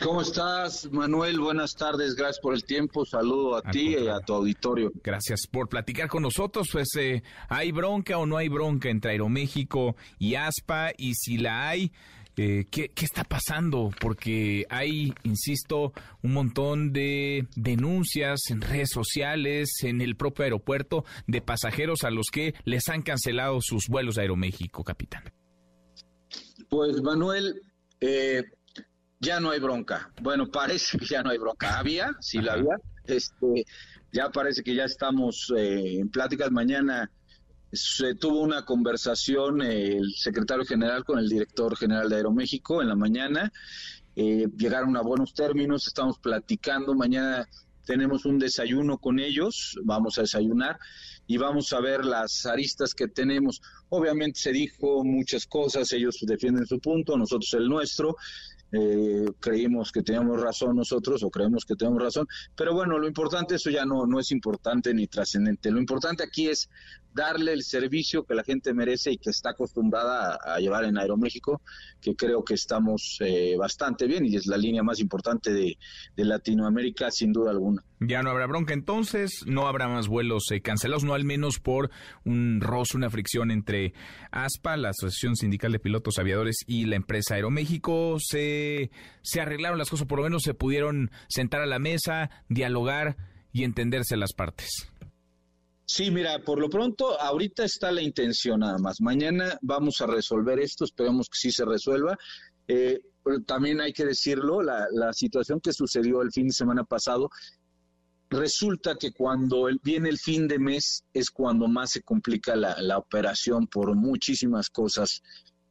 ¿Cómo estás, Manuel? Buenas tardes, gracias por el tiempo. Saludo a ti y a tu auditorio. Gracias por platicar con nosotros. Pues, eh, ¿hay bronca o no hay bronca entre Aeroméxico y ASPA? Y si la hay, eh, ¿qué, ¿qué, está pasando? Porque hay, insisto, un montón de denuncias en redes sociales, en el propio aeropuerto, de pasajeros a los que les han cancelado sus vuelos a Aeroméxico, capitán. Pues, Manuel, eh, ya no hay bronca. Bueno, parece que ya no hay bronca. Había, sí la había. Este, ya parece que ya estamos eh, en pláticas. Mañana se tuvo una conversación eh, el secretario general con el director general de Aeroméxico en la mañana. Eh, llegaron a buenos términos, estamos platicando. Mañana tenemos un desayuno con ellos, vamos a desayunar y vamos a ver las aristas que tenemos. Obviamente se dijo muchas cosas, ellos defienden su punto, nosotros el nuestro eh, creímos que teníamos razón nosotros o creemos que tenemos razón, pero bueno, lo importante, eso ya no, no es importante ni trascendente, lo importante aquí es darle el servicio que la gente merece y que está acostumbrada a, llevar en Aeroméxico, que creo que estamos eh, bastante bien y es la línea más importante de, Latinoamérica sin duda alguna. Ya no habrá bronca entonces, no habrá más vuelos eh, cancelados, no al menos por un roce, una fricción entre ASPA, la Asociación Sindical de Pilotos Aviadores, y la empresa Aeroméxico. Se, se arreglaron las cosas, por lo menos se pudieron sentar a la mesa, dialogar y entenderse las partes. Sí, mira, por lo pronto, ahorita está la intención nada más. Mañana vamos a resolver esto, esperamos que sí se resuelva. Eh, también hay que decirlo, la, situación que sucedió el fin de semana pasado, resulta que cuando viene el fin de mes es cuando más se complica la, operación por muchísimas cosas.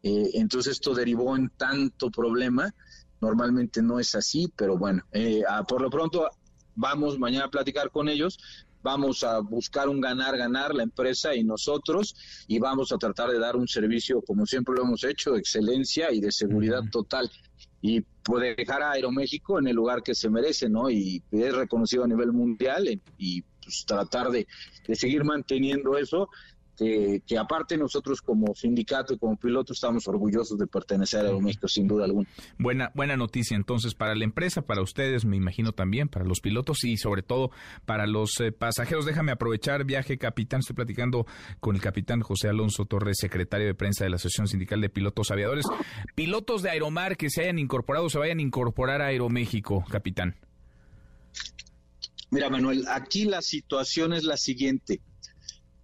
Eh, entonces esto derivó en tanto problema. Normalmente no es así, pero bueno, eh, por lo pronto vamos mañana a platicar con ellos vamos a buscar un ganar-ganar la empresa y nosotros y vamos a tratar de dar un servicio como siempre lo hemos hecho, de excelencia y de seguridad total y poder dejar a Aeroméxico en el lugar que se merece, ¿no? Y es reconocido a nivel mundial y pues, tratar de, de seguir manteniendo eso que, aparte nosotros como sindicato y como piloto estamos orgullosos de pertenecer a México, sin duda alguna. Buena, buena noticia entonces para la empresa, para ustedes, me imagino también, para los pilotos y sobre todo para los eh, pasajeros. Déjame aprovechar, viaje capitán, estoy platicando con el capitán José Alonso Torres, secretario de prensa de la Asociación Sindical de Pilotos Aviadores. Pilotos de Aeromar que se hayan incorporado, se vayan a incorporar a Aeroméxico, capitán. Mira, Manuel, aquí la situación es la siguiente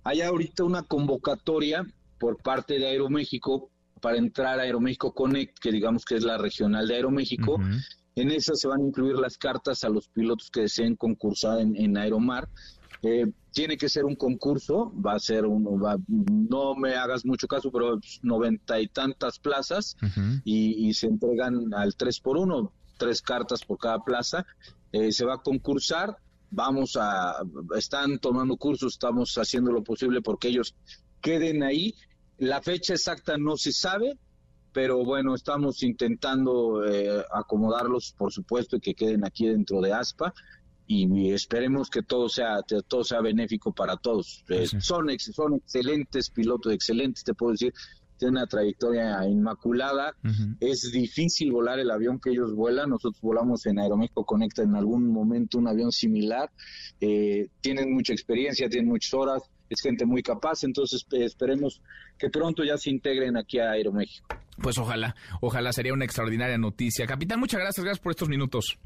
hay ahorita una convocatoria por parte de Aeroméxico para entrar a Aeroméxico Connect, que digamos que es la regional de Aeroméxico. En esa se van a incluir las cartas a los pilotos que deseen concursar en, Aeromar. Eh, tiene que ser un concurso, va a ser uno, no me hagas mucho caso, pero noventa y tantas plazas y, se entregan al tres por uno, tres cartas por cada plaza. Eh, se va a concursar, vamos a, están tomando cursos, estamos haciendo lo posible porque ellos queden ahí. La fecha exacta no se sabe, pero bueno, estamos intentando eh, acomodarlos, por supuesto, y que queden aquí dentro de ASPA y esperemos que todo sea todo sea benéfico para todos. Eh, son, son excelentes pilotos, excelentes, te puedo decir tiene una trayectoria inmaculada. Es difícil volar el avión que ellos vuelan. Nosotros volamos en Aeroméxico Conecta en algún momento un avión similar. Eh, tienen mucha experiencia, tienen muchas horas, es gente muy capaz. Entonces esperemos que pronto ya se integren aquí a Aeroméxico. Pues ojalá, ojalá sería una extraordinaria noticia. Capitán, muchas gracias, gracias por estos minutos.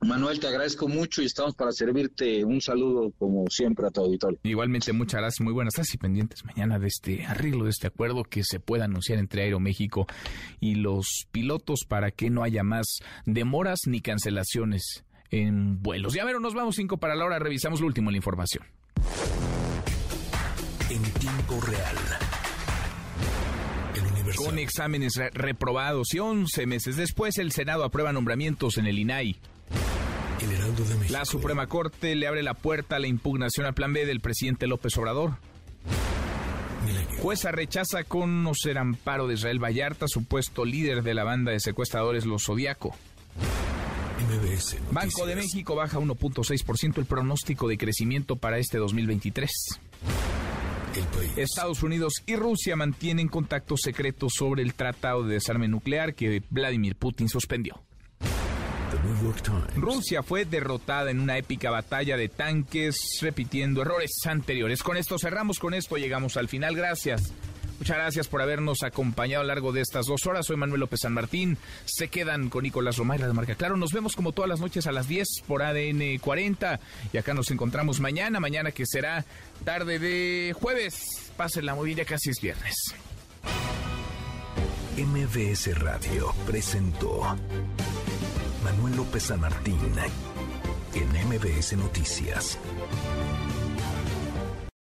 Manuel, te agradezco mucho y estamos para servirte. Un saludo, como siempre, a tu auditorio. Igualmente, muchas gracias. Muy buenas tardes y pendientes mañana de este arreglo, de este acuerdo que se pueda anunciar entre Aeroméxico y los pilotos para que no haya más demoras ni cancelaciones en vuelos. Ya ver, nos vamos cinco para la hora. Revisamos lo último en la información. En tiempo real. Con exámenes reprobados y 11 meses después, el Senado aprueba nombramientos en el INAI. La Suprema Corte le abre la puerta a la impugnación al plan B del presidente López Obrador. Jueza rechaza conocer amparo de Israel Vallarta, supuesto líder de la banda de secuestradores Los Zodiaco. Banco de México baja 1.6% el pronóstico de crecimiento para este 2023. Estados Unidos y Rusia mantienen contactos secretos sobre el tratado de desarme nuclear que Vladimir Putin suspendió. Rusia fue derrotada en una épica batalla de tanques, repitiendo errores anteriores. Con esto cerramos, con esto llegamos al final. Gracias. Muchas gracias por habernos acompañado a lo largo de estas dos horas. Soy Manuel López San Martín. Se quedan con Nicolás Romay, de Marca Claro. Nos vemos como todas las noches a las 10 por ADN 40. Y acá nos encontramos mañana, mañana que será tarde de jueves. Pásenla muy bien, ya casi es viernes. MBS Radio presentó Manuel López San Martín en MBS Noticias.